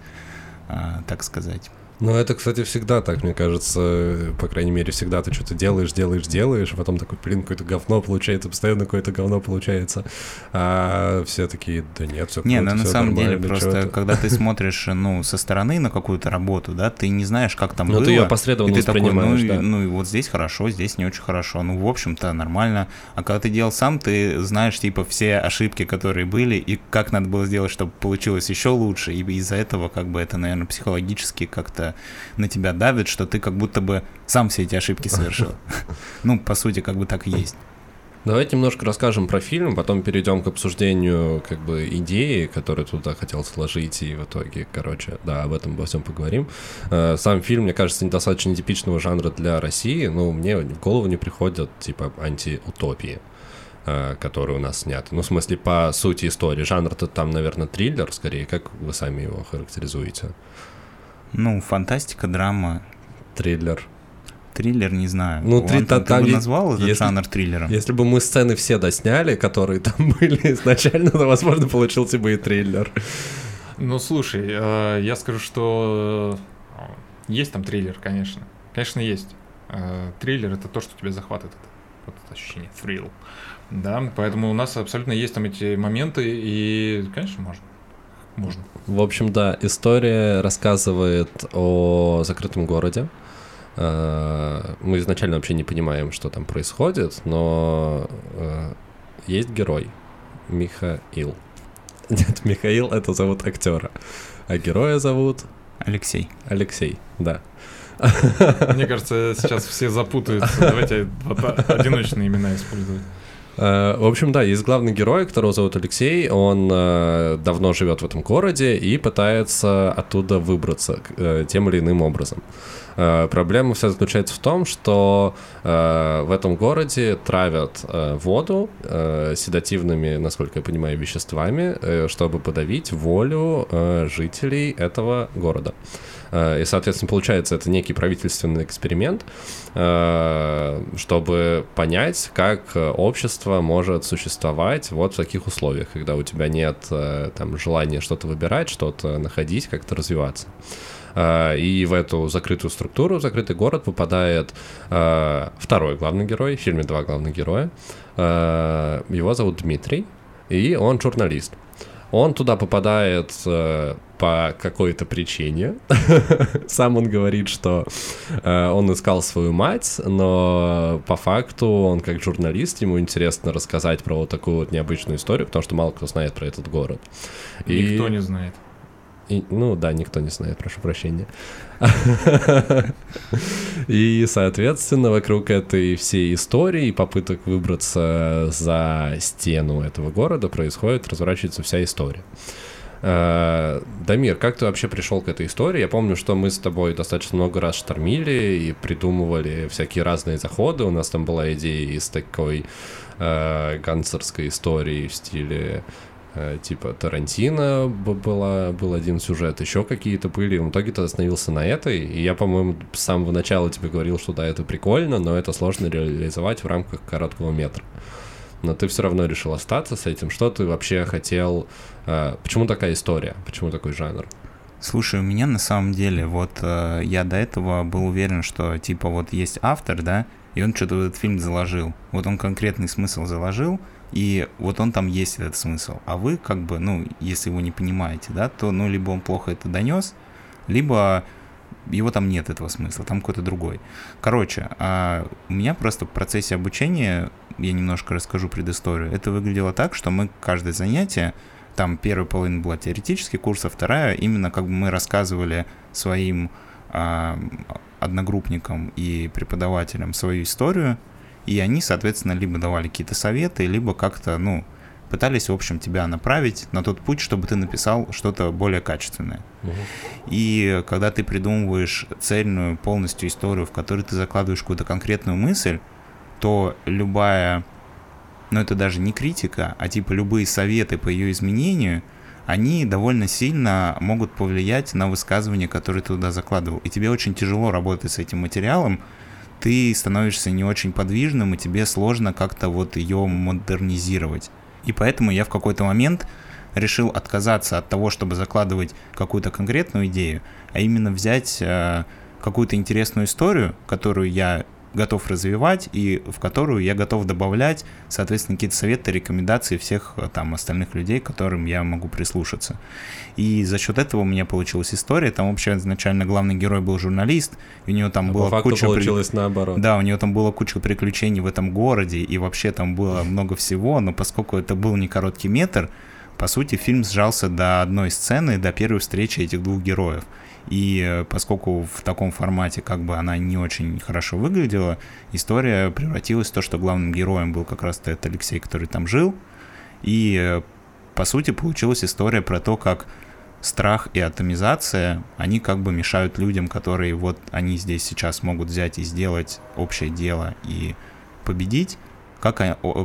[SPEAKER 6] а, так сказать.
[SPEAKER 5] Ну, это, кстати, всегда так, мне кажется. По крайней мере, всегда ты что-то делаешь, делаешь, делаешь, а потом такой, блин, какое-то говно получается, постоянно какое-то говно получается. А все такие, да нет, все
[SPEAKER 6] Не, ну на самом деле, просто когда ты смотришь, ну, со стороны на какую-то работу, да, ты не знаешь, как там
[SPEAKER 5] ну,
[SPEAKER 6] было.
[SPEAKER 5] ты ее посредственно воспринимаешь,
[SPEAKER 6] такой,
[SPEAKER 5] ну,
[SPEAKER 6] да. ну, и вот здесь хорошо, здесь не очень хорошо. Ну, в общем-то, нормально. А когда ты делал сам, ты знаешь, типа, все ошибки, которые были, и как надо было сделать, чтобы получилось еще лучше. И из-за этого, как бы, это, наверное, психологически как-то на тебя давит, что ты как будто бы сам все эти ошибки совершил. (laughs) Ну, по сути, как бы так и есть.
[SPEAKER 5] Давайте немножко расскажем про фильм, потом перейдем к обсуждению как бы идеи, которую туда хотел сложить, и в итоге, короче, да, об этом обо всем поговорим. Э, сам фильм, мне кажется, недостаточно нетипичного жанра для России, но мне в голову не приходят, типа, антиутопии э, которые у нас сняты. Ну, в смысле, по сути истории. Жанр-то там, наверное, триллер, скорее. Как вы сами его характеризуете?
[SPEAKER 6] Ну, фантастика, драма.
[SPEAKER 5] Триллер.
[SPEAKER 6] Триллер, не знаю.
[SPEAKER 5] Ну, три,
[SPEAKER 6] там, ты бы назвал этот если, жанр триллером?
[SPEAKER 5] Если бы мы сцены все досняли, которые там (laughs) были изначально, то, возможно, получился бы и триллер.
[SPEAKER 2] Ну, слушай, э, я скажу, что э, есть там триллер, конечно. Конечно, есть. Э, триллер — это то, что тебя захватывает. Это, вот это ощущение, thrill. Да, поэтому у нас абсолютно есть там эти моменты, и, конечно, можно можно.
[SPEAKER 5] В общем, да, история рассказывает о закрытом городе. Э, мы изначально вообще не понимаем, что там происходит, но э, есть герой Михаил. (laughs) Нет, Михаил это зовут актера, а героя зовут
[SPEAKER 6] Алексей.
[SPEAKER 5] Алексей, да.
[SPEAKER 2] Мне кажется, сейчас все запутаются. Давайте одиночные имена использовать.
[SPEAKER 5] Э, в общем, да, есть главный герой, которого зовут Алексей. Он э, давно живет в этом городе и пытается оттуда выбраться э, тем или иным образом. Проблема вся заключается в том, что в этом городе травят воду седативными, насколько я понимаю, веществами, чтобы подавить волю жителей этого города. Э, и, соответственно, получается, это некий правительственный эксперимент, э, чтобы понять, как общество может существовать вот в таких условиях, когда у тебя нет э, там, желания что-то выбирать, что-то находить, как-то развиваться. И в эту закрытую структуру, в закрытый город попадает второй главный герой, в фильме два главных героя. Его зовут Дмитрий, и он журналист. Он туда попадает э, по какой-то причине. (laughs) Сам он говорит, что э, он искал свою мать, но по факту он как журналист, ему интересно рассказать про вот такую вот необычную историю, потому что мало кто знает про этот город.
[SPEAKER 2] Никто И... не знает.
[SPEAKER 5] И, ну да, никто не знает, прошу прощения. (laughs) И, соответственно, вокруг этой всей истории и попыток выбраться за стену этого города происходит, разворачивается вся история. Э, Дамир, как ты вообще пришел к этой истории? Я помню, что мы с тобой достаточно много раз штормили и придумывали всякие разные заходы. У нас там была идея из такой э, гангстерской истории в стиле Э, типа Тарантино была, был один сюжет, еще какие-то были. В итоге ты остановился на этой, и я, по-моему, с самого начала тебе говорил, что да, это прикольно, но это сложно реализовать в рамках короткого метра. Но ты все равно решил остаться с этим. Что ты вообще хотел? Э, почему такая история? Почему такой жанр?
[SPEAKER 6] Слушай, у меня на самом деле, вот э, я до этого был уверен, что типа вот есть автор, да, и он что-то в этот фильм заложил. Вот он конкретный смысл заложил, и вот он там есть этот смысл. А вы как бы, ну, если его не понимаете, да, то, ну, либо он плохо это донес, либо его там нет этого смысла, там какой-то другой. Короче, а у меня просто в процессе обучения, я немножко расскажу предысторию, это выглядело так, что мы каждое занятие, там первая половина была теоретический курс, а вторая именно как бы мы рассказывали своим а, одногруппникам и преподавателям свою историю, и они, соответственно, либо давали какие-то советы, либо как-то, ну, пытались, в общем, тебя направить на тот путь, чтобы ты написал что-то более качественное. Угу. И когда ты придумываешь цельную полностью историю, в которой ты закладываешь какую-то конкретную мысль, то любая, ну это даже не критика, а типа любые советы по ее изменению, они довольно сильно могут повлиять на высказывание, которое ты туда закладывал. И тебе очень тяжело работать с этим материалом, ты становишься не очень подвижным, и тебе сложно как-то вот ее модернизировать. И поэтому я в какой-то момент решил отказаться от того, чтобы закладывать какую-то конкретную идею, а именно взять э, какую-то интересную историю, которую я готов развивать и в которую я готов добавлять, соответственно, какие-то советы, рекомендации всех э, там остальных людей, которым я могу прислушаться. И за счет этого у меня получилась история. Там вообще изначально главный герой был журналист, и у него там а было
[SPEAKER 5] по куча... получилось при... наоборот.
[SPEAKER 6] Да, у него там было куча приключений в этом городе, и вообще там было много всего, но поскольку это был не короткий метр, по сути, фильм сжался до одной сцены, до первой встречи этих двух героев. И э, поскольку в таком формате как бы она не очень хорошо выглядела, история превратилась в то, что главным героем был как раз этот Алексей, который там жил. И э, по сути получилась история про то, как страх и атомизация, они как бы мешают людям, которые вот они здесь сейчас могут взять и сделать общее дело и победить, как,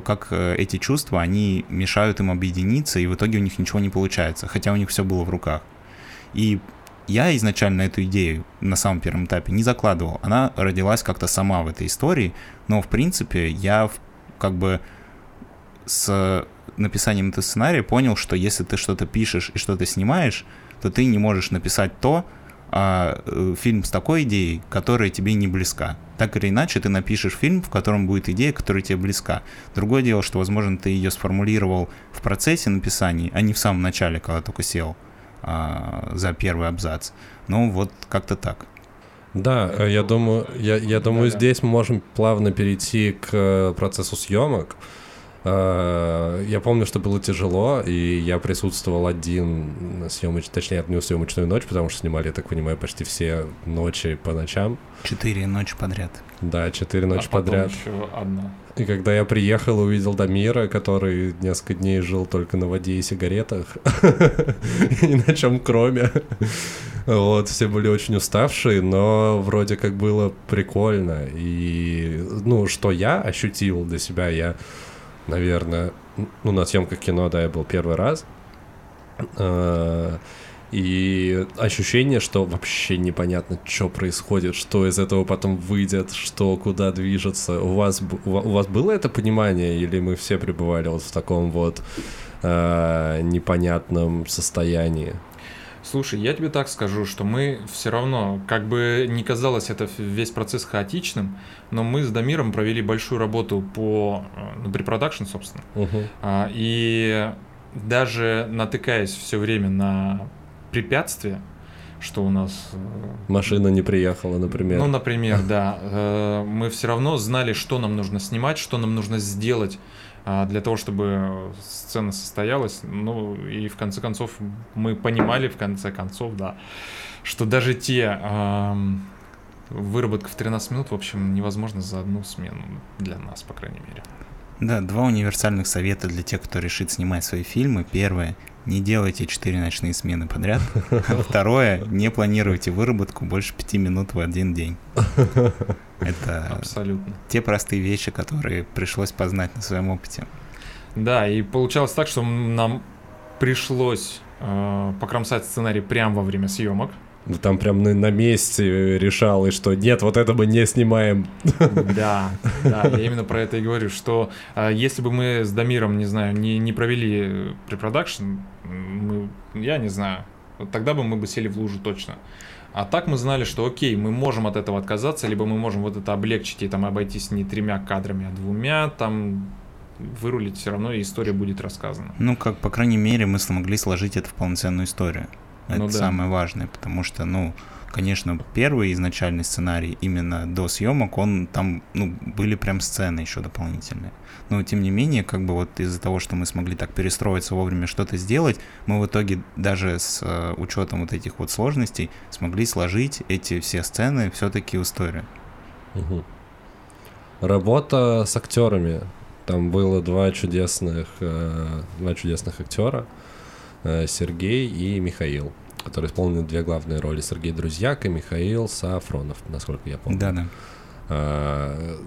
[SPEAKER 6] как э, эти чувства, они мешают им объединиться, и в итоге у них ничего не получается, хотя у них все было в руках. И я изначально эту идею на самом первом этапе не закладывал. Она родилась как-то сама в этой истории, но в принципе я как бы с написанием этого сценария понял, что если ты что-то пишешь и что-то снимаешь, то ты не можешь написать то, а, э, фильм с такой идеей, которая тебе не близка. Так или иначе, ты напишешь фильм, в котором будет идея, которая тебе близка. Другое дело, что, возможно, ты ее сформулировал в процессе написания, а не в самом начале, когда только сел а, за первый абзац. Ну, вот как-то так.
[SPEAKER 5] Да, э, я думаю, я, я думаю, да, здесь мы можем плавно перейти к э, процессу съемок. А, я помню, что было тяжело, и я присутствовал один на съемочной, точнее, одну съемочную ночь, потому что снимали, я так понимаю, почти все ночи по ночам.
[SPEAKER 6] Четыре ночи подряд.
[SPEAKER 5] Да, четыре ночи
[SPEAKER 2] а
[SPEAKER 5] подряд.
[SPEAKER 2] еще одна.
[SPEAKER 5] И когда я приехал, увидел Дамира, который несколько дней жил только на воде и сигаретах, (laughs) и на чем кроме. Вот, все были очень уставшие, но вроде как было прикольно. И, ну, что я ощутил для себя, я, наверное, ну, на съемках кино, да, я был первый раз. А, и ощущение, что вообще непонятно, что происходит, что из этого потом выйдет, что куда движется. У вас, у вас было это понимание, или мы все пребывали вот в таком вот э, непонятном состоянии?
[SPEAKER 2] Слушай, я тебе так скажу, что мы все равно, как бы не казалось это весь процесс хаотичным, но мы с Дамиром провели большую работу по э, ну, препродакшн, собственно.
[SPEAKER 5] Угу.
[SPEAKER 2] А, и даже натыкаясь все время на препятствия, что у нас... Э,
[SPEAKER 5] Машина не приехала, например.
[SPEAKER 2] Ну, например, да. Э, мы все равно знали, что нам нужно снимать, что нам нужно сделать для того, чтобы сцена состоялась. Ну, и в конце концов мы понимали, в конце концов, да, что даже те выработка в 13 минут, в общем, невозможно за одну смену для нас, по крайней мере.
[SPEAKER 6] Да, два универсальных совета для тех, кто решит снимать свои фильмы. Первое не делайте 4 ночные смены подряд. (laughs) Второе, не планируйте выработку больше 5 минут в один день. (laughs) Это
[SPEAKER 2] абсолютно
[SPEAKER 6] те простые вещи, которые пришлось познать на своем опыте.
[SPEAKER 2] Да, и получалось так, что нам пришлось э, покромсать сценарий прямо во время съемок.
[SPEAKER 5] Там прям на, на месте решал, и что нет, вот это мы не снимаем. (laughs)
[SPEAKER 2] Да, да, я именно про это и говорю, что э, если бы мы с Дамиром, не знаю, не, не провели препродакшн, мы, я не знаю, вот тогда бы мы бы сели в лужу точно. А так мы знали, что окей, мы можем от этого отказаться, либо мы можем вот это облегчить и там обойтись не тремя кадрами, а двумя, там вырулить все равно, и история будет рассказана.
[SPEAKER 6] Ну, как, по крайней мере, мы смогли сложить это в полноценную историю. Это ну, да. самое важное, потому что, ну, конечно, первый изначальный сценарий именно до съемок, он там, ну, были прям сцены еще дополнительные. Но тем не менее, как бы вот из-за того, что мы смогли так перестроиться вовремя что-то сделать, мы в итоге даже с uh, учетом вот этих вот сложностей смогли сложить эти все сцены все-таки в историю.
[SPEAKER 5] Угу. Работа с актерами. Там было два чудесных, э, два чудесных актера. Э, Сергей и Михаил, которые исполнили две главные роли. Сергей Друзьяк и Михаил Сафронов, насколько я помню.
[SPEAKER 6] Да-да.
[SPEAKER 5] А,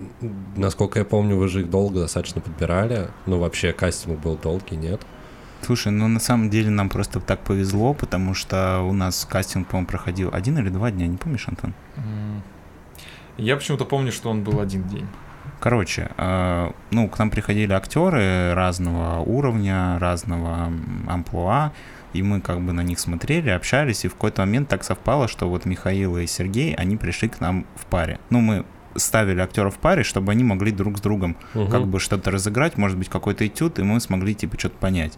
[SPEAKER 5] насколько я помню, вы же их долго достаточно подбирали. Ну, вообще, кастинг был долгий, нет?
[SPEAKER 6] Слушай, ну на самом деле нам просто так повезло, потому что у нас кастинг, по-моему, проходил один или два дня, не помнишь, Антон?
[SPEAKER 2] Я почему-то помню, что он был один день.
[SPEAKER 6] Короче, э, ну, к нам приходили актеры разного уровня, разного амплуа, и мы как бы на них смотрели, общались, и в какой-то момент так совпало, что вот Михаил и Сергей, они пришли к нам в паре. Ну, мы ставили актеров в паре, чтобы они могли друг с другом угу. как бы что-то разыграть, может быть, какой-то этюд, и мы смогли, типа, что-то понять.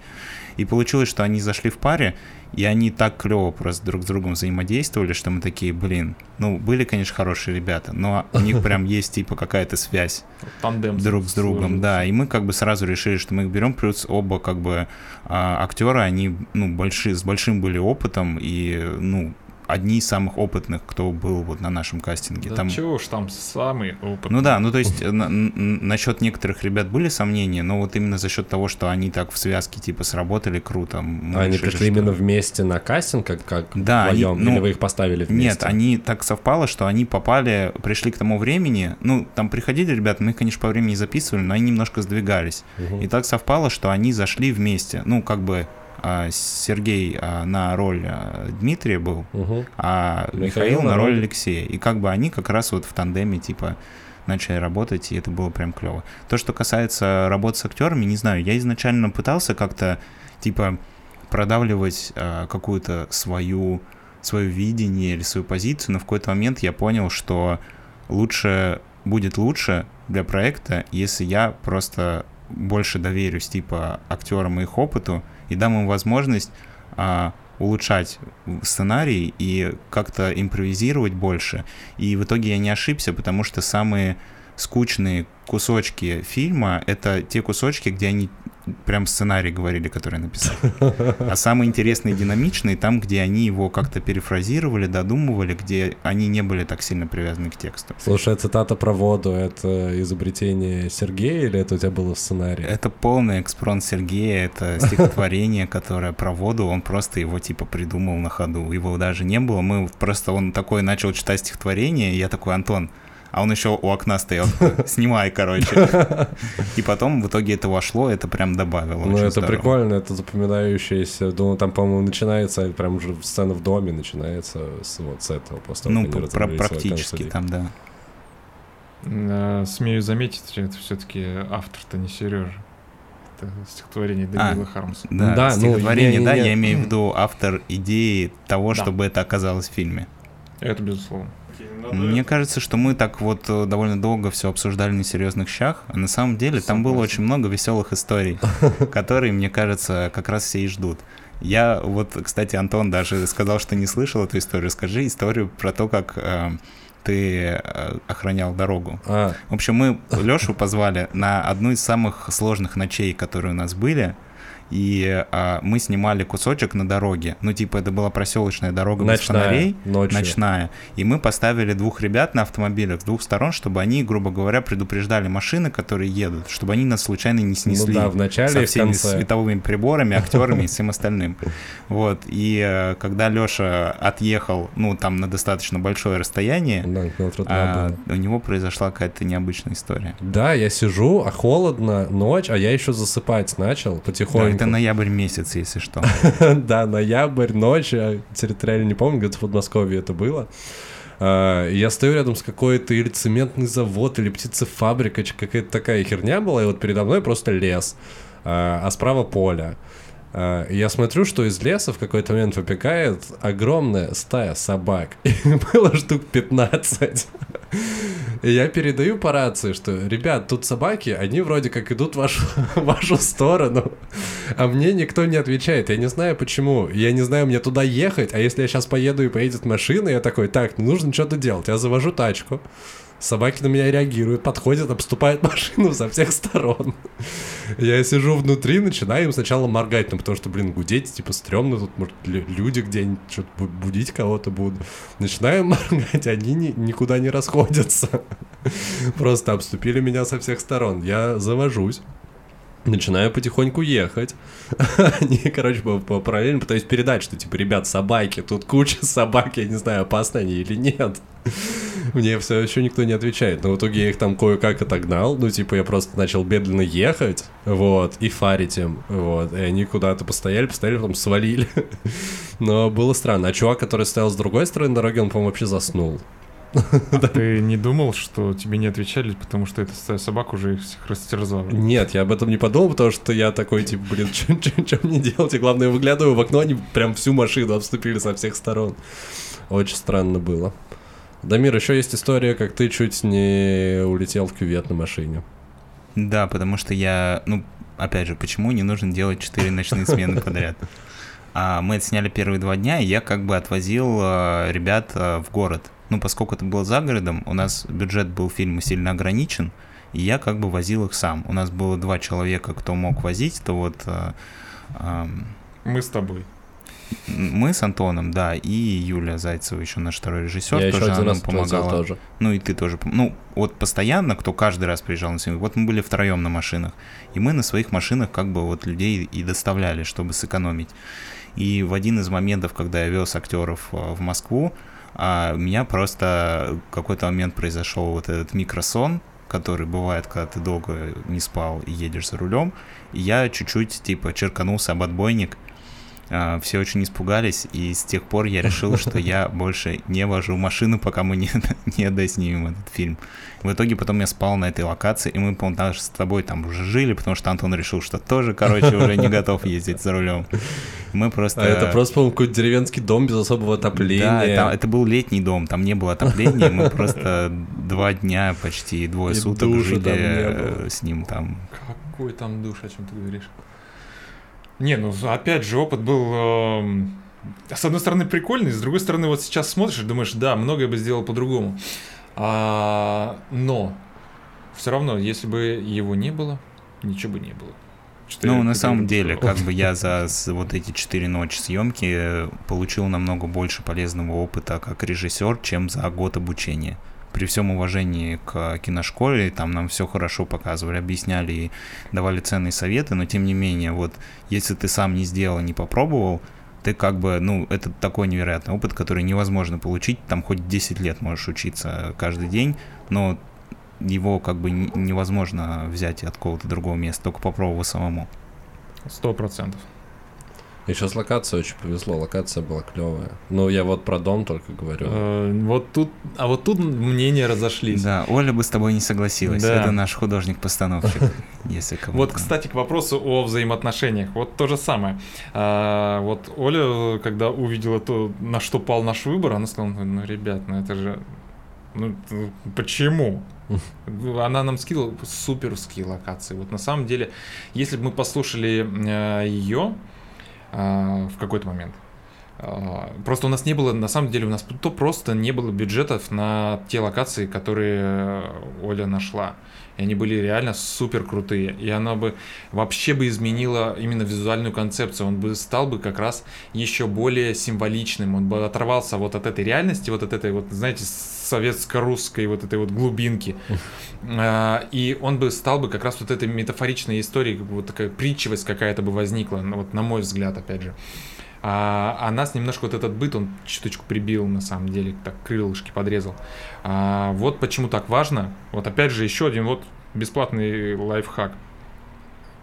[SPEAKER 6] И получилось, что они зашли в паре, и они так клево просто друг с другом взаимодействовали, что мы такие, блин, ну, были, конечно, хорошие ребята, но у них (laughs) прям есть, типа, какая-то связь
[SPEAKER 2] Тандем
[SPEAKER 6] друг с другом, да, и мы как бы сразу решили, что мы их берем, плюс оба, как бы, а, актеры, они, ну, большие, с большим были опытом, и, ну, одни из самых опытных, кто был вот на нашем кастинге.
[SPEAKER 2] Да
[SPEAKER 6] там...
[SPEAKER 2] чего уж там самый опытный.
[SPEAKER 6] Ну да, ну то есть на, насчет некоторых ребят были сомнения, но вот именно за счет того, что они так в связке типа сработали круто.
[SPEAKER 5] Они решили, пришли что... именно вместе на кастинг, как, как
[SPEAKER 6] да,
[SPEAKER 5] вдвоем,
[SPEAKER 6] они, ну,
[SPEAKER 5] или вы их поставили вместе?
[SPEAKER 6] Нет, они так совпало, что они попали, пришли к тому времени, ну там приходили ребята, мы их, конечно, по времени записывали, но они немножко сдвигались. Угу. И так совпало, что они зашли вместе, ну как бы Сергей а, на роль а, Дмитрия был, угу. а Михаил, Михаил на роль Алексея. И как бы они как раз вот в тандеме типа начали работать, и это было прям клево. То, что касается работы с актерами, не знаю, я изначально пытался как-то типа продавливать а, какую-то свою свое видение или свою позицию, но в какой-то момент я понял, что лучше будет лучше для проекта, если я просто больше доверюсь типа актерам и их опыту, и дам им возможность а, улучшать сценарий и как-то импровизировать больше. И в итоге я не ошибся, потому что самые скучные кусочки фильма — это те кусочки, где они прям сценарий говорили, который написал. (laughs) А самые интересные и динамичные там, где они его как-то перефразировали, додумывали, где они не были так сильно привязаны к тексту.
[SPEAKER 5] Слушай, а цитата про воду — это изобретение Сергея или это у тебя было в сценарии?
[SPEAKER 6] Это полный экспронт Сергея, это стихотворение, которое про воду, он просто его типа придумал на ходу. Его даже не было, мы просто, он такой начал читать стихотворение, и я такой, Антон, а он еще у окна стоял. (laughs) Снимай, короче. И потом в итоге это вошло, это прям добавило.
[SPEAKER 5] Ну, это здорово. прикольно, это запоминающееся. Думаю, там, по-моему, начинается, прям уже сцена в доме начинается с, вот с этого. После
[SPEAKER 6] ну, про практически там, да.
[SPEAKER 2] А, смею заметить, что это все-таки автор-то не Сережа. Это стихотворение Даниила а, Хармса.
[SPEAKER 6] Да, да ну, стихотворение, ну, я, да, я, я имею в виду автор идеи того, да. чтобы это оказалось в фильме.
[SPEAKER 2] Это безусловно.
[SPEAKER 6] Мне кажется, что мы так вот э, довольно долго все обсуждали на серьезных щах, а на самом деле там было очень много веселых историй, (laughs) которые, мне кажется, как раз все и ждут. Я вот, кстати, Антон даже сказал, что не слышал эту историю. Скажи историю про то, как э, ты э, охранял дорогу. А. В общем, мы Лешу позвали на одну из самых сложных ночей, которые у нас были и а, мы снимали кусочек на дороге. Ну, типа, это была проселочная дорога ночная, без фонарей. Ночью. Ночная. И мы поставили двух ребят на автомобилях с двух сторон, чтобы они, грубо говоря, предупреждали машины, которые едут, чтобы они нас случайно не снесли.
[SPEAKER 5] Ну да, в начале
[SPEAKER 6] со всеми световыми приборами, (laughs) актерами и всем остальным. Вот. И э, когда Леша отъехал, ну, там, на достаточно большое расстояние, а, у него произошла какая-то необычная история.
[SPEAKER 5] Да, я сижу, а холодно, ночь, а я еще засыпать начал потихоньку.
[SPEAKER 6] Это ноябрь месяц, если что. (laughs)
[SPEAKER 5] Да, ноябрь, ночь, я территориально не помню, где-то в Подмосковье это было. А, я стою рядом с какой-то или цементный завод, или птицефабрика, какая-то такая херня была, и вот передо мной просто лес, а, а справа поле. А, я смотрю, что из леса в какой-то момент выпекает огромная стая собак. (laughs) И было штук 15. И я передаю по рации, что, ребят, тут собаки, они вроде как идут в вашу, (laughs) в вашу сторону, а мне никто не отвечает. Я не знаю почему. Я не знаю, мне туда ехать, а если я сейчас поеду и поедет машина, я такой, так, ну нужно что-то делать. Я завожу тачку. Собаки на меня реагируют, подходят, обступают машину со всех сторон. Я сижу внутри, начинаю им сначала моргать, ну потому что, блин, гудеть, типа, стрёмно, тут, может, люди где-нибудь что-то будить кого-то будут. Начинаю (laughs) моргать, они ни, никуда не расходятся. Просто обступили меня со всех сторон. Я завожусь. Начинаю потихоньку ехать. (laughs) Они, короче, параллельно пытаюсь передать, что, типа, ребят, собаки, тут куча собак, я не знаю, опасны они или нет. (laughs) Мне все еще никто не отвечает. Но в итоге я их там кое-как отогнал. Ну, типа, я просто начал медленно ехать, вот, и фарить им, вот. И они куда-то постояли, постояли, потом свалили. (laughs) Но было странно. А чувак, который стоял с другой стороны дороги, он, по-моему, вообще заснул. (laughs)
[SPEAKER 2] Ты не думал, что тебе не отвечали, потому что эта собака уже их всех растерзала?
[SPEAKER 5] Нет, я об этом не подумал, потому что я такой, типа, блин, (laughs) что мне делать? И главное, выглядываю в окно, они прям всю машину обступили со всех сторон. Очень странно было. Дамир, еще есть история, как ты чуть не улетел в кювет на машине.
[SPEAKER 6] Да, потому что я, ну, опять же, почему не нужно делать четыре ночные смены подряд? (laughs) А мы отсняли первые два дня, и я как бы отвозил э, ребят э, в город. Ну, поскольку это было за городом, у нас бюджет был фильма сильно ограничен, и я как бы возил их сам. У нас было два человека, кто мог возить, то вот... Э,
[SPEAKER 2] э, мы с тобой.
[SPEAKER 6] Мы с Антоном, да, и Юля Зайцева, еще наш второй режиссер, я тоже она нам помогала. Тоже. Ну и ты тоже. Ну, вот постоянно, кто каждый раз приезжал на съемки, вот мы были втроем на машинах, и мы на своих машинах как бы вот людей и доставляли, чтобы сэкономить. И в один из моментов, когда я вез актеров а, в Москву, а, у меня просто в какой-то момент произошел вот этот микросон, который бывает, когда ты долго не спал и едешь за рулем. И я чуть-чуть, типа, черканулся об отбойник, все очень испугались, и с тех пор я решил, (laughs) что я больше не вожу машину, пока мы не, (laughs) не доснимем этот фильм. В итоге потом я спал на этой локации, и мы, по-моему, даже с тобой там уже жили, потому что Антон решил, что тоже, короче, уже не готов (laughs) ездить за рулем. Мы просто...
[SPEAKER 5] А это просто, по-моему, какой-то деревенский дом без особого отопления.
[SPEAKER 6] Да, там, это был летний дом, там не было отопления, мы просто два дня, почти двое суток жили с ним там.
[SPEAKER 2] Какой там душ, о чем ты говоришь? Не, ну опять же, опыт был э, с одной стороны прикольный, с другой стороны, вот сейчас смотришь и думаешь, да, многое бы сделал по-другому. А, но все равно, если бы его не было, ничего бы не было.
[SPEAKER 6] ну, на самом деле, как бы я (laughs) за вот эти четыре ночи съемки получил намного больше полезного опыта как режиссер, чем за год обучения при всем уважении к киношколе, там нам все хорошо показывали, объясняли и давали ценные советы, но тем не менее, вот если ты сам не сделал, не попробовал, ты как бы, ну, это такой невероятный опыт, который невозможно получить, там хоть 10 лет можешь учиться каждый день, но его как бы невозможно взять от какого-то другого места, только попробовав самому.
[SPEAKER 2] Сто процентов.
[SPEAKER 5] Еще с локацией очень повезло, локация была клевая. Ну, я вот про дом только говорю.
[SPEAKER 2] Э, вот тут, а вот тут мнения разошлись.
[SPEAKER 6] Да, Оля бы с тобой не согласилась. Да. Это наш художник-постановщик, (laughs) если кому
[SPEAKER 2] Вот, кстати, к вопросу о взаимоотношениях. Вот то же самое. А, вот Оля, когда увидела то, на что пал наш выбор, она сказала, ну, ребят, ну это же... Ну, почему? (laughs) Она нам скидывала суперские локации. Вот на самом деле, если бы мы послушали э, ее, в какой-то момент. А, просто у нас не было, на самом деле, у нас то просто не было бюджетов на те локации, которые Оля нашла. И они были реально супер крутые. И она бы вообще бы изменила именно визуальную концепцию. Он бы стал бы как раз еще более символичным. Он бы оторвался вот от этой реальности, вот от этой вот, знаете, советско-русской вот этой вот глубинки. А, и он бы стал бы как раз вот этой метафоричной историей, вот такая притчивость какая-то бы возникла, ну, вот на мой взгляд, опять же. А, а нас немножко вот этот быт, он чуточку прибил, на самом деле, так крылышки подрезал. А, вот почему так важно. Вот опять же еще один вот бесплатный лайфхак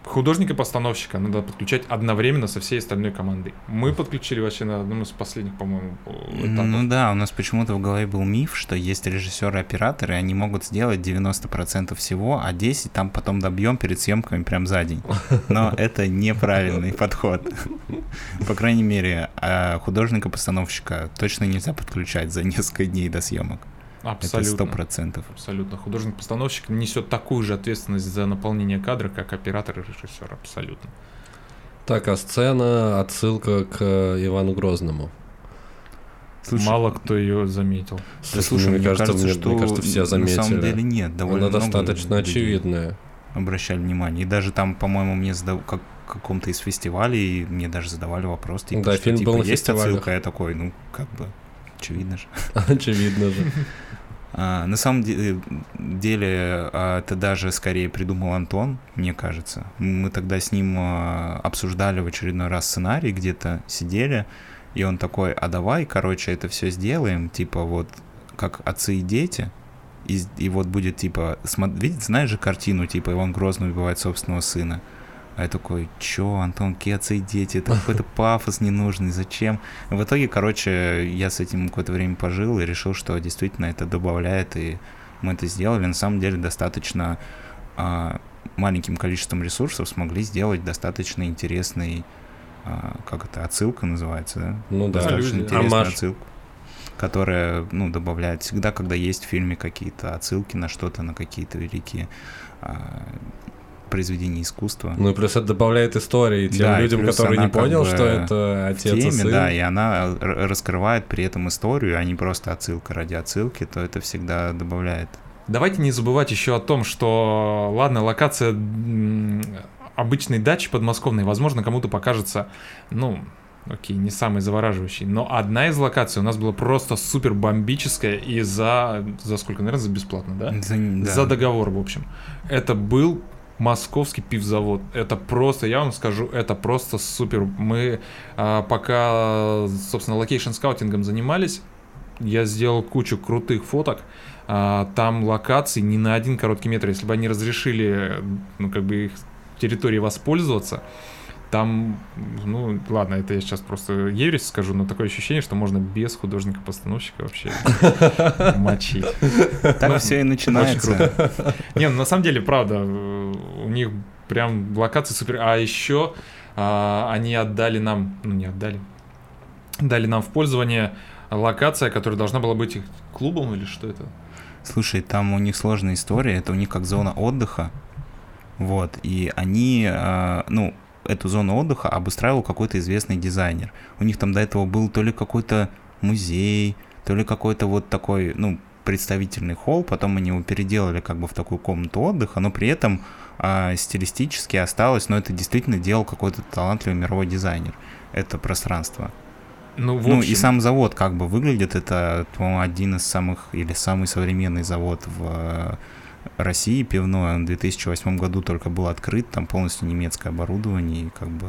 [SPEAKER 2] художника-постановщика надо подключать одновременно со всей остальной командой. Мы подключили вообще на одном из последних, по-моему,
[SPEAKER 6] этапов. Ну да, у нас почему-то в голове был миф, что есть режиссеры-операторы, они могут сделать 90% всего, а 10 там потом добьем перед съемками прям за день. Но (laughs) это неправильный подход. По крайней мере, а художника-постановщика точно нельзя подключать за несколько дней до съемок.
[SPEAKER 2] Абсолютно.
[SPEAKER 6] Это сто процентов.
[SPEAKER 2] Абсолютно. Художник-постановщик несет такую же ответственность за наполнение кадра, как оператор и режиссер. Абсолютно.
[SPEAKER 5] Так, а сцена отсылка к Ивану Грозному.
[SPEAKER 2] Слушай, Мало кто ее заметил.
[SPEAKER 5] Да, слушай, мне, мне кажется, кажется, мне, что мне кажется, все заметили. На
[SPEAKER 6] самом деле нет, довольно
[SPEAKER 5] Она достаточно очевидная.
[SPEAKER 6] Обращали внимание. И даже там, по-моему, мне задав... как каком-то из фестивалей мне даже задавали вопрос, типа,
[SPEAKER 5] да,
[SPEAKER 6] что,
[SPEAKER 5] фильм
[SPEAKER 6] типа,
[SPEAKER 5] был
[SPEAKER 6] есть отсылка, я такой, ну, как бы, очевидно же. (laughs)
[SPEAKER 5] Очевидно же.
[SPEAKER 6] А, на самом деле, деле а, это даже скорее придумал Антон, мне кажется. Мы тогда с ним а, обсуждали в очередной раз сценарий, где-то сидели, и он такой, а давай, короче, это все сделаем, типа вот как отцы и дети, и, и вот будет типа, смотри, знаешь же картину, типа Иван Грозный убивает собственного сына, А я такой, чё, Антон, Кеца и дети, это какой-то (laughs) пафос ненужный, зачем? В итоге, короче, я с этим какое-то время пожил и решил, что действительно это добавляет, и мы это сделали. На самом деле достаточно а, маленьким количеством ресурсов смогли сделать достаточно интересный, а, как это, отсылка называется, да?
[SPEAKER 5] Ну да,
[SPEAKER 6] достаточно
[SPEAKER 5] люди.
[SPEAKER 6] интересную
[SPEAKER 5] Амаш.
[SPEAKER 6] отсылку, которая, ну, добавляет всегда, когда есть в фильме какие-то отсылки на что-то, на какие-то великие а, произведения искусства.
[SPEAKER 5] Ну и плюс это добавляет истории тем
[SPEAKER 6] Да, и
[SPEAKER 5] людям, которые не
[SPEAKER 6] как
[SPEAKER 5] понял,
[SPEAKER 6] бы
[SPEAKER 5] что это отец и
[SPEAKER 6] теме,
[SPEAKER 5] сын.
[SPEAKER 6] да, и она раскрывает при этом историю, а не просто отсылка ради отсылки, то это всегда добавляет.
[SPEAKER 2] Давайте не забывать еще о том, что, ладно, локация обычной дачи подмосковной, возможно, кому-то покажется, ну, окей, не самой завораживающей, но одна из локаций у нас была просто супер бомбическая и за, за сколько, наверное, за бесплатно, да?
[SPEAKER 6] За, да.
[SPEAKER 2] За договор, в общем. Это был московский пивзавод. Это просто, я вам скажу, это просто супер. Мы а, пока, собственно, location scouting ом занимались, я сделал кучу крутых фоток. А, там локаций не на один короткий метр. Если бы они разрешили, ну, как бы их территории воспользоваться, там, ну, ладно, это я сейчас просто ересь скажу, но такое ощущение, что можно без художника-постановщика вообще (laughs) мочить.
[SPEAKER 6] Так все и начинается.
[SPEAKER 2] Не, ну на самом деле, правда, у них прям локации супер. А еще а, они отдали нам, ну не отдали, дали нам в пользование локация, которая должна была быть их клубом или что это?
[SPEAKER 6] Слушай, там у них сложная история, это у них как зона отдыха, вот, и они, э, ну, эту зону отдыха обустраивал какой-то известный дизайнер. У них там до этого был то ли какой-то музей, то ли какой-то вот такой, ну, представительный холл, потом они его переделали как бы в такую комнату отдыха, но при этом а, стилистически осталось, но это действительно делал какой-то талантливый мировой дизайнер, это пространство.
[SPEAKER 2] Ну, в
[SPEAKER 6] Ну и
[SPEAKER 2] общем,
[SPEAKER 6] сам завод как бы выглядит, это, по-моему, один из самых, или самый современный завод в э, России пивной, он в 2008 году только был открыт, там полностью немецкое оборудование, и как бы,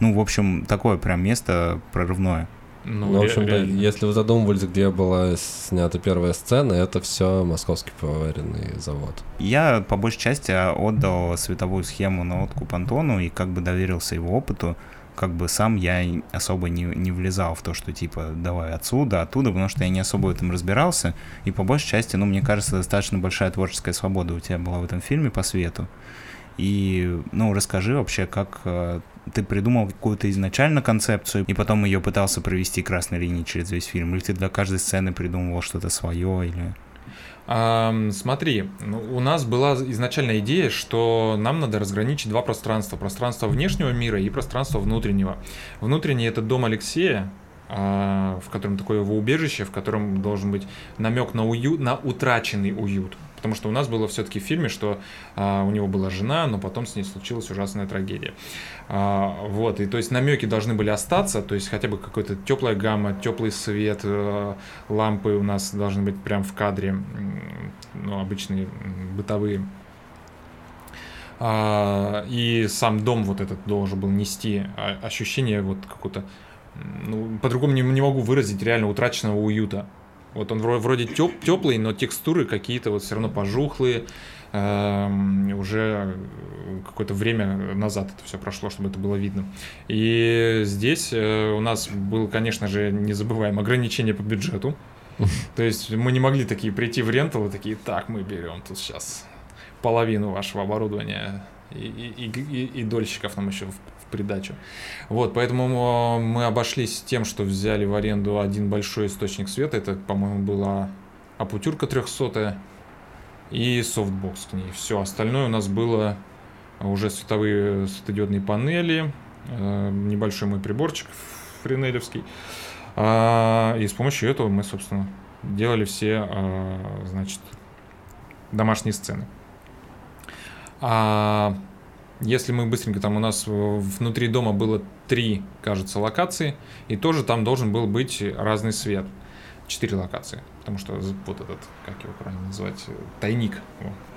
[SPEAKER 6] ну, в общем, такое прям место прорывное.
[SPEAKER 2] ну,
[SPEAKER 5] Ну, в общем-то,
[SPEAKER 2] реально.
[SPEAKER 5] если вы задумывались, где была снята первая сцена, это все московский пивоваренный завод.
[SPEAKER 6] Я по большей части отдал световую схему на откуп Антону и как бы доверился его опыту, как бы сам я особо не, не влезал в то, что типа давай отсюда, оттуда, потому что я не особо в этом разбирался. И по большей части, ну, мне кажется, достаточно большая творческая свобода у тебя была в этом фильме по свету. И, ну, расскажи вообще, как э, ты придумал какую-то изначально концепцию, и потом ее пытался провести красной линией через весь фильм, или ты для каждой сцены придумывал что-то свое, или...
[SPEAKER 2] Смотри, ну, у нас была изначальная идея, что нам надо разграничить два пространства. Пространство внешнего мира и пространство внутреннего. Внутренний — это дом Алексея, а, в котором такое его убежище, в котором должен быть намек на уют, на утраченный уют. Потому что у нас было все-таки в фильме, что а, у него была жена, но потом с ней случилась ужасная трагедия. А, вот, и то есть намеки должны были остаться, то есть хотя бы какая-то теплая гамма, теплый свет, э, лампы у нас должны быть прям в кадре, ну, обычные бытовые. А, и сам дом вот этот должен был нести а- ощущение вот какого-то, ну, по-другому не, не могу выразить реально утраченного уюта. Вот он вро- вроде теп, теплый, но текстуры какие-то вот все равно пожухлые. Эм, уже какое-то время назад это все прошло, чтобы это было видно. И здесь э, у нас был, конечно же, не забываем ограничение по бюджету. (laughs) То есть мы не могли такие прийти в рентал и такие, так, мы берем тут сейчас половину вашего оборудования и, и, и- и- дольщиков нам еще в, в придачу. Вот, поэтому э, мы обошлись тем, что взяли в аренду один большой источник света. Это, по-моему, была апутюрка 300 и софтбокс к ней. Все, остальное у нас было уже световые светодиодные панели, э, небольшой мой приборчик френелевский. А, И с помощью этого мы, собственно, делали все, а, значит, домашние сцены. А если мы быстренько, там у нас э, внутри дома было три, кажется, локации, и тоже там должен был быть разный свет. Четыре локации, потому что вот этот, как его правильно называть, э, тайник.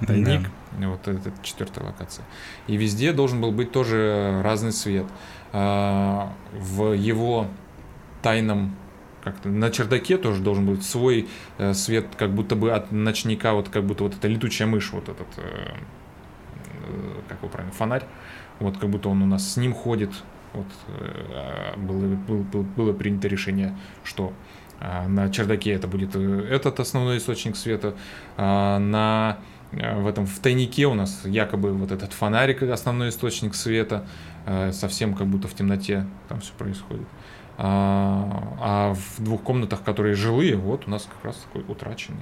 [SPEAKER 2] Тайник, вот это четвертая локация. И везде должен был быть тоже разный свет. А, В его тайном как-то на чердаке тоже должен быть свой э, свет, как будто бы от ночника, вот как будто вот эта летучая мышь, вот этот, э, как его правильно, фонарь, вот как будто он у нас с ним ходит, вот э, было, было, было принято решение, что на чердаке это будет э, этот основной источник света, а на в этом в тайнике у нас якобы вот этот фонарик основной источник света, совсем как будто в темноте там все происходит. А, а в двух комнатах, которые жилые, вот у нас как раз такой утраченный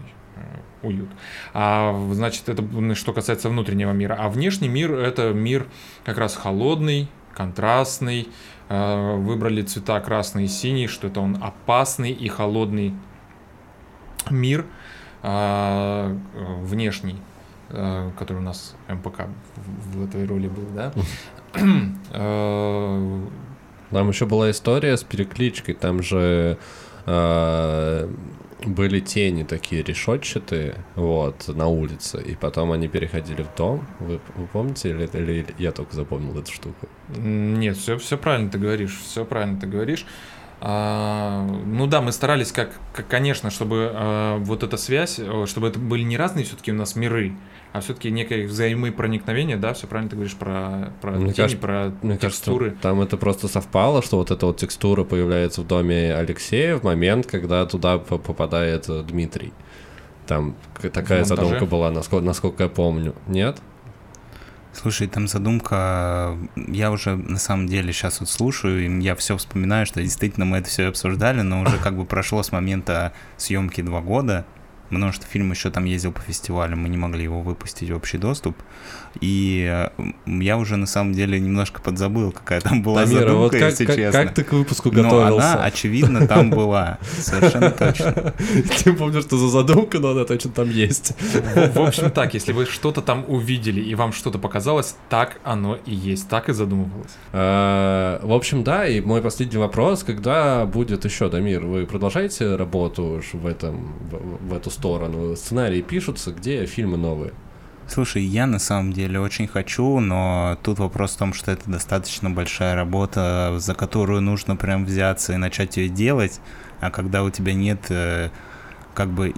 [SPEAKER 2] уют. А, значит, это что касается внутреннего мира. А внешний мир — это мир как раз холодный, контрастный, Э, выбрали цвета красный и синий, что это он опасный и холодный мир э, внешний, э, который у нас МПК в этой роли был, да? (laughs)
[SPEAKER 5] Там еще была история с перекличкой, там же были тени такие решетчатые, вот, на улице, и потом они переходили в дом. Вы, вы помните, или, или я только запомнил эту штуку?
[SPEAKER 2] Нет, все, все правильно ты говоришь, все правильно ты говоришь. А, ну да, мы старались, как, как конечно, чтобы а, вот эта связь, чтобы это были не разные все-таки у нас миры, а все-таки некое взаимопроникновение, да, все правильно ты говоришь про, про мне тени, кажется, про мне текстуры.
[SPEAKER 5] Кажется, там это просто совпало, что вот эта вот текстура появляется в доме Алексея в момент, когда туда попадает э, Дмитрий. Там такая задумка была, насколько, насколько я помню. Нет?
[SPEAKER 6] Слушай, там задумка, я уже на самом деле сейчас вот слушаю, и я все вспоминаю, что действительно мы это все обсуждали, но уже как бы прошло с момента съемки два года, потому что фильм еще там ездил по фестивалю, мы не могли его выпустить в общий доступ. И я уже на самом деле немножко подзабыл, какая там была Тамира, задумка, вот
[SPEAKER 5] как,
[SPEAKER 6] если
[SPEAKER 5] как,
[SPEAKER 6] честно.
[SPEAKER 5] Как ты к выпуску готовился?
[SPEAKER 6] Но она, очевидно, там была. Совершенно точно. (laughs)
[SPEAKER 5] Ты помнишь, что за задумка, но она точно там есть.
[SPEAKER 2] В общем так, если вы что-то там увидели и вам что-то показалось, так оно и есть, так и задумывалось.
[SPEAKER 5] А, в общем, да, и мой последний вопрос, когда будет еще, Дамир, вы продолжаете работу в этом, в эту сторону? Сценарии пишутся, где фильмы новые?
[SPEAKER 6] Слушай, я на самом деле очень хочу, но тут вопрос в том, что это достаточно большая работа, за которую нужно прям взяться и начать ее делать, а когда у тебя нет, э, как бы,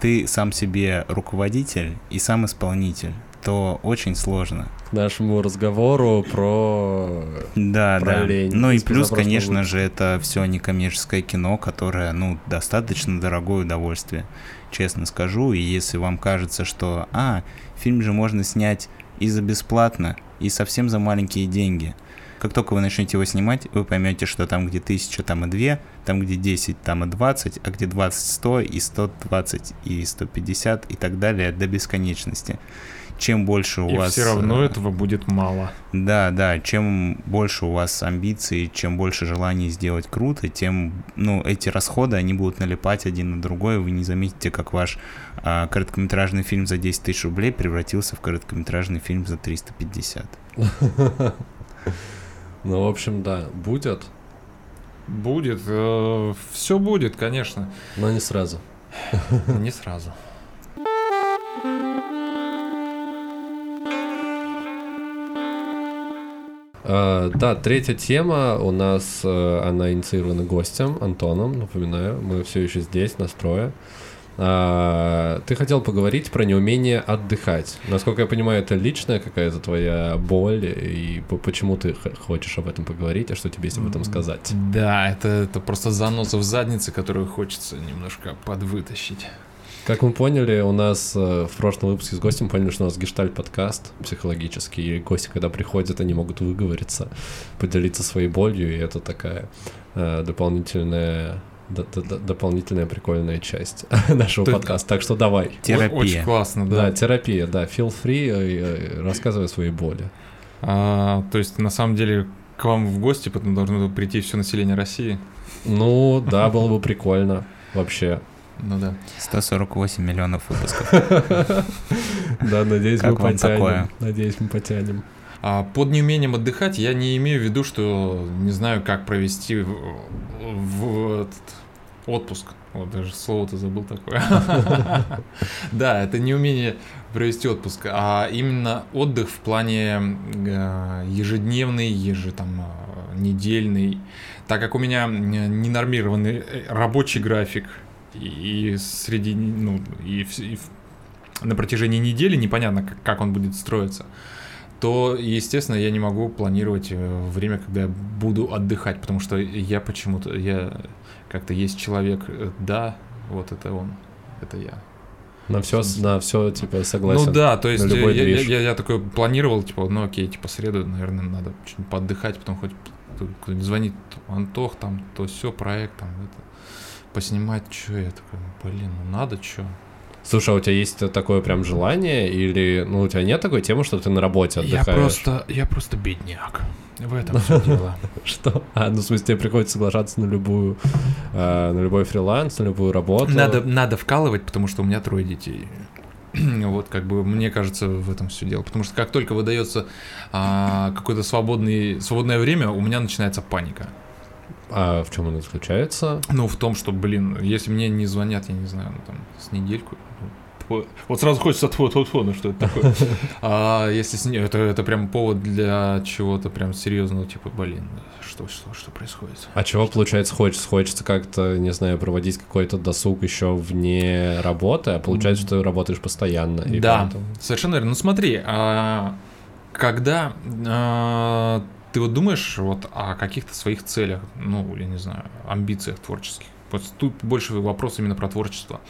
[SPEAKER 6] ты сам себе руководитель и сам исполнитель, то очень сложно.
[SPEAKER 5] К нашему разговору про
[SPEAKER 6] да, про да. лень. Ну и плюс, конечно же, это все некоммерческое кино, которое, ну, достаточно дорогое удовольствие, честно скажу. И если вам кажется, что, а, Фильм же можно снять и за бесплатно, и совсем за маленькие деньги. Как только вы начнете его снимать, вы поймете, что там, где тысяча, там и две, там, где 10, там и 20, а где 20, 100, и 120, и 150, и так далее до бесконечности чем больше у
[SPEAKER 2] и
[SPEAKER 6] вас...
[SPEAKER 2] все равно э, этого будет мало.
[SPEAKER 6] Да, да, чем больше у вас амбиций, чем больше желаний сделать круто, тем, ну, эти расходы, они будут налипать один на другой, вы не заметите, как ваш а, короткометражный фильм за 10 тысяч рублей превратился в короткометражный фильм за 350. (laughs)
[SPEAKER 5] Ну, в общем, да, будет.
[SPEAKER 2] Будет, э, все будет, конечно.
[SPEAKER 5] Но не сразу.
[SPEAKER 2] Не сразу.
[SPEAKER 5] Да, третья тема у нас, uh, она инициирована гостем Антоном, напоминаю, мы все еще здесь, настрое. Uh, ты хотел поговорить про неумение отдыхать. Насколько я понимаю, это личная какая-то твоя боль, и почему ты хочешь об этом поговорить, а что тебе есть об этом сказать?
[SPEAKER 2] Да, это, это просто занос в заднице, которую хочется немножко подвытащить.
[SPEAKER 5] Как мы поняли, у нас э, в прошлом выпуске с гостем поняли, что у нас гештальт подкаст психологический, и гости, когда приходят, они могут выговориться, поделиться своей болью, и это такая э, дополнительная дополнительная прикольная часть (laughs) нашего Ты... подкаста. Так что давай.
[SPEAKER 2] Терапия. Очень классно, да.
[SPEAKER 5] Да, терапия, да. Feel free, э, рассказывай о своей боли.
[SPEAKER 2] А, то есть, на самом деле, к вам в гости потом должно прийти все население России?
[SPEAKER 5] Ну, да, было бы прикольно вообще.
[SPEAKER 6] Ну да. 148 миллионов выпусков. (laughs)
[SPEAKER 5] Да, надеюсь, мы потянем. Надеюсь, мы потянем.
[SPEAKER 2] А под неумением отдыхать я не имею в виду, что не знаю, как провести в, этот отпуск. Вот даже слово-то забыл такое. (laughs) Да, это не умение провести отпуск, а именно отдых в плане э, ежедневный, еже там э, недельный. Так как у меня ненормированный э, рабочий график, и среди, ну, и, и на протяжении недели непонятно, как, как он будет строиться, то, естественно, я не могу планировать э, время, когда я буду отдыхать, потому что я почему-то, я как-то есть человек, э, да, вот это он, это я.
[SPEAKER 5] На все, на все, типа, согласен.
[SPEAKER 2] Ну да, то есть
[SPEAKER 5] на
[SPEAKER 2] я, я, я, я такой планировал, типа, ну окей, типа, среду, наверное, надо что-нибудь поотдыхать, потом хоть кто-нибудь звонит, Антох, там, то все, проект, там, это, поснимать, что я такой, блин, ну надо, что?
[SPEAKER 5] Слушай, а у тебя есть такое прям желание, или, ну, у тебя нет такой темы, что ты на работе
[SPEAKER 2] Я
[SPEAKER 5] отдыхаешь?
[SPEAKER 2] просто, я просто бедняк. В этом все дело. (laughs)
[SPEAKER 5] Что? А, ну, в смысле, тебе приходится соглашаться на любую, э, на любой фриланс, на любую работу?
[SPEAKER 2] Надо, надо вкалывать, потому что у меня трое детей. (clears throat) Вот как бы мне кажется в этом все дело. Потому что как только выдается а, какое-то свободное время, у меня начинается паника.
[SPEAKER 5] А в чем она заключается?
[SPEAKER 2] Ну, в том, что, блин, если мне не звонят, я не знаю, ну там с недельку. ну. Вот сразу хочется тьфу тьфу, ну что это такое? (laughs) А если с не- это, это прям повод для чего-то прям серьезного, типа, блин, что, что, что происходит?
[SPEAKER 5] А чего, получается, хочется? Хочется как-то, не знаю, проводить какой-то досуг еще вне работы, а получается, что ты работаешь постоянно.
[SPEAKER 2] да,
[SPEAKER 5] поэтому-
[SPEAKER 2] совершенно верно. Ну смотри, а, когда а, ты вот думаешь вот о каких-то своих целях, ну, я не знаю, амбициях творческих, вот тут больше вопрос именно про творчество.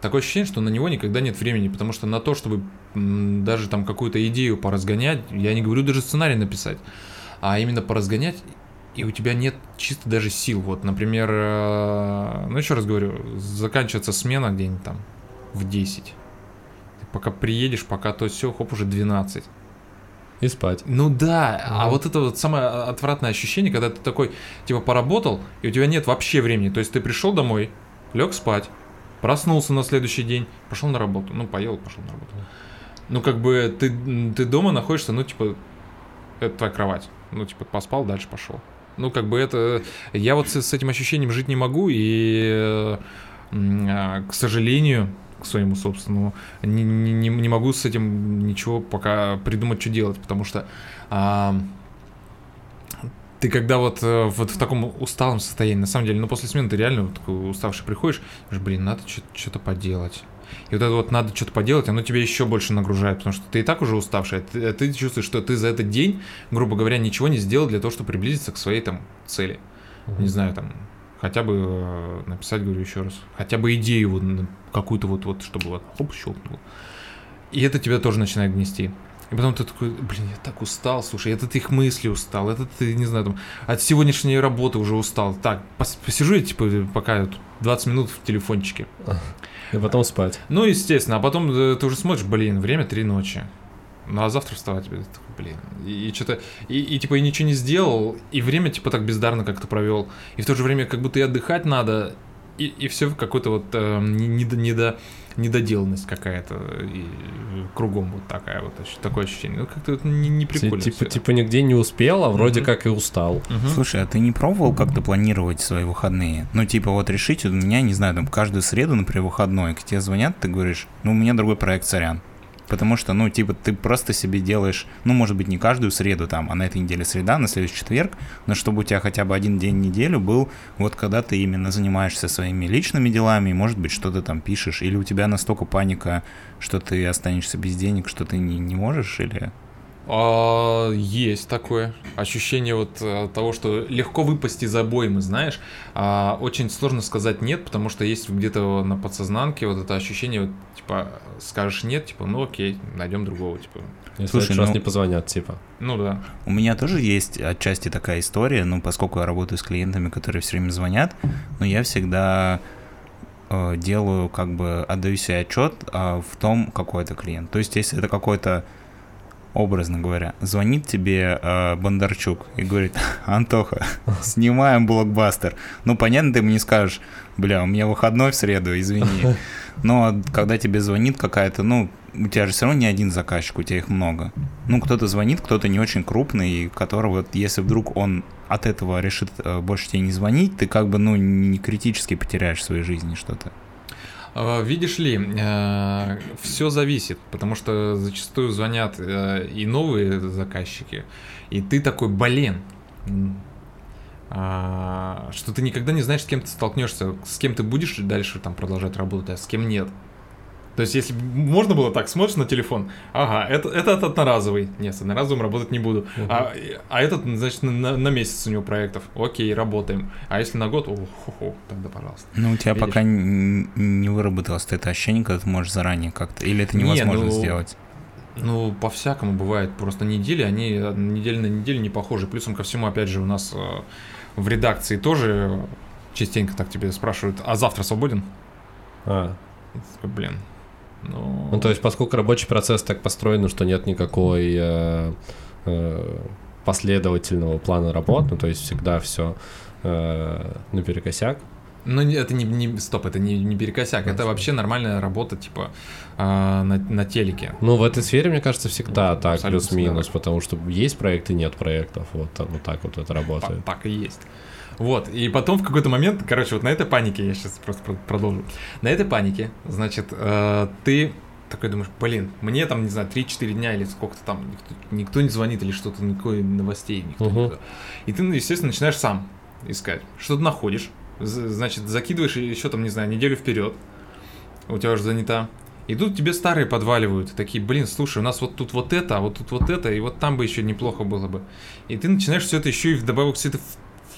[SPEAKER 2] Такое ощущение, что на него никогда нет времени, потому что на то, чтобы даже там какую-то идею поразгонять, я не говорю даже сценарий написать, а именно поразгонять, и у тебя нет чисто даже сил. Вот, например, э, ну еще раз говорю, заканчивается смена где-нибудь там в 10. Ты пока приедешь, пока то все, хоп, уже 12.
[SPEAKER 5] И спать.
[SPEAKER 2] Ну да, а
[SPEAKER 5] Мгм.
[SPEAKER 2] вот это вот самое отвратное ощущение, когда ты такой, типа, поработал, и у тебя нет вообще времени. То есть ты пришел домой, лег спать, проснулся на следующий день, пошел на работу. Ну, поел, пошел на работу. Ну, как бы ты, ты дома находишься, ну, типа, это твоя кровать. Ну, типа, поспал, дальше пошел. Ну, как бы это... Я вот с, с этим ощущением жить не могу, и, э, а, к сожалению, к своему собственному, не, не, не- могу с этим ничего пока придумать, что делать, потому что а, ты когда вот, э, вот в таком усталом состоянии, на самом деле, ну, после смены ты реально вот такой уставший приходишь, говоришь, блин, надо что-то поделать. И вот это вот надо что-то поделать, оно тебя еще больше нагружает, потому что ты и так уже уставший, а ты, а ты чувствуешь, что ты за этот день, грубо говоря, ничего не сделал для того, чтобы приблизиться к своей там цели. Не знаю, там, хотя бы э, написать, говорю еще раз, хотя бы идею вот какую-то вот, вот, чтобы вот, хоп, щелкнуло. И это тебя тоже начинает гнести. И потом ты такой, блин, я так устал, слушай, это ты их мысли устал, это ты, не знаю, там, от сегодняшней работы уже устал. Так, пос- посижу я, типа, пока тут 20 минут в телефончике.
[SPEAKER 5] И потом спать.
[SPEAKER 2] Ну, естественно, а потом э, ты уже смотришь, блин, время три ночи. Ну, а завтра вставать, блин, такой, блин. И, что-то, и, и, типа, и ничего не сделал, и время, типа, так бездарно как-то провел. И в то же время, как будто и отдыхать надо, и, и все какой-то вот э, не- недо, недо, недоделанность какая-то, и кругом вот такая вот, такое ощущение. Ну, как-то это не, не прикольно.
[SPEAKER 5] типа, типа нигде не успел, а вроде
[SPEAKER 2] Мгм.
[SPEAKER 5] как и устал.
[SPEAKER 2] Мгм.
[SPEAKER 6] Слушай, а ты не пробовал как-то планировать свои выходные? Ну, типа, вот решить, у меня, не знаю, там, каждую среду, например, выходной, к тебе звонят, ты говоришь, ну, у меня другой проект, сорян. Потому что, ну, типа, ты просто себе делаешь, ну, может быть, не каждую среду там, а на этой неделе среда, на следующий четверг, но чтобы у тебя хотя бы один день в неделю был, вот когда ты именно занимаешься своими личными делами, и, может быть, что-то там пишешь, или у тебя настолько паника, что ты останешься без денег, что ты не, не можешь, или...
[SPEAKER 2] А, есть такое ощущение вот э, того, что легко выпасть из обоймы, знаешь. А, очень сложно сказать нет, потому что есть где-то на подсознанке вот это ощущение, вот, типа, скажешь нет, типа, ну окей, найдем другого, типа.
[SPEAKER 5] Если
[SPEAKER 6] Слушай,
[SPEAKER 5] раз
[SPEAKER 6] ну-
[SPEAKER 5] не позвонят, типа.
[SPEAKER 2] Ну да.
[SPEAKER 6] У меня тоже есть отчасти такая история, ну, поскольку я работаю с клиентами, которые все время звонят, но я всегда э, делаю, как бы, отдаю себе отчет а, в том, какой это клиент. То есть, если это какой-то, образно говоря, звонит тебе э, Бондарчук и говорит, (laughs) Антоха, снимаем блокбастер. Ну, понятно, ты ему не скажешь, бля, у меня выходной в среду, извини. (laughs) Но когда тебе звонит какая-то, ну, у тебя же все равно не один заказчик, у тебя их много. Ну, кто-то звонит, кто-то не очень крупный, которого, вот, если вдруг он от этого решит э, больше тебе не звонить, ты как бы, ну, не критически потеряешь в своей жизни что-то.
[SPEAKER 2] А, Видишь ли, все зависит, потому что зачастую звонят э, и новые заказчики, и ты такой, блин, а, что ты никогда не знаешь, с кем ты столкнешься, с кем ты будешь дальше там продолжать работать, а с кем нет. То есть, если можно было так, смотришь на телефон, ага, это, это, это одноразовый. Нет, с одноразовым работать не буду. Uh-huh. А, а этот, значит, на, на месяц у него проектов. Окей, работаем. А если на год, о, тогда пожалуйста.
[SPEAKER 6] Ну, у тебя Видишь? пока не, не выработалось это ощущение, когда ты можешь заранее как-то, или это невозможно не, ну, сделать?
[SPEAKER 2] Ну, по-всякому бывает. Просто недели, они неделя на неделю не похожи. Плюсом ко всему, опять же, у нас э, в редакции тоже частенько так тебе спрашивают, а завтра свободен?
[SPEAKER 5] А.
[SPEAKER 2] Блин,
[SPEAKER 5] ну... ну, то есть, поскольку рабочий процесс так построен, что нет никакой э, э, последовательного плана работ, ну, то есть всегда все э, наперекосяк.
[SPEAKER 2] Ну, это не, не стоп, это не, не перекосяк, это вообще нормальная работа, типа, э, на, на телеке.
[SPEAKER 5] Ну, в этой сфере, мне кажется, всегда ну, так, плюс-минус, потому что есть проекты, нет проектов, вот, вот так вот это работает.
[SPEAKER 2] Так, так и есть. Вот, и потом в какой-то момент, короче, вот на этой панике, я сейчас просто продолжу, на этой панике, значит, э, ты такой думаешь, блин, мне там, не знаю, 3-4 дня или сколько-то там, никто, никто не звонит или что-то, никакой новостей, никто uh-huh. никто. И ты, естественно, начинаешь сам искать. Что-то находишь, значит, закидываешь еще там, не знаю, неделю вперед, у тебя уже занята. И тут тебе старые подваливают, такие, блин, слушай, у нас вот тут вот это, а вот тут вот это, и вот там бы еще неплохо было бы. И ты начинаешь все это еще и вдобавок все это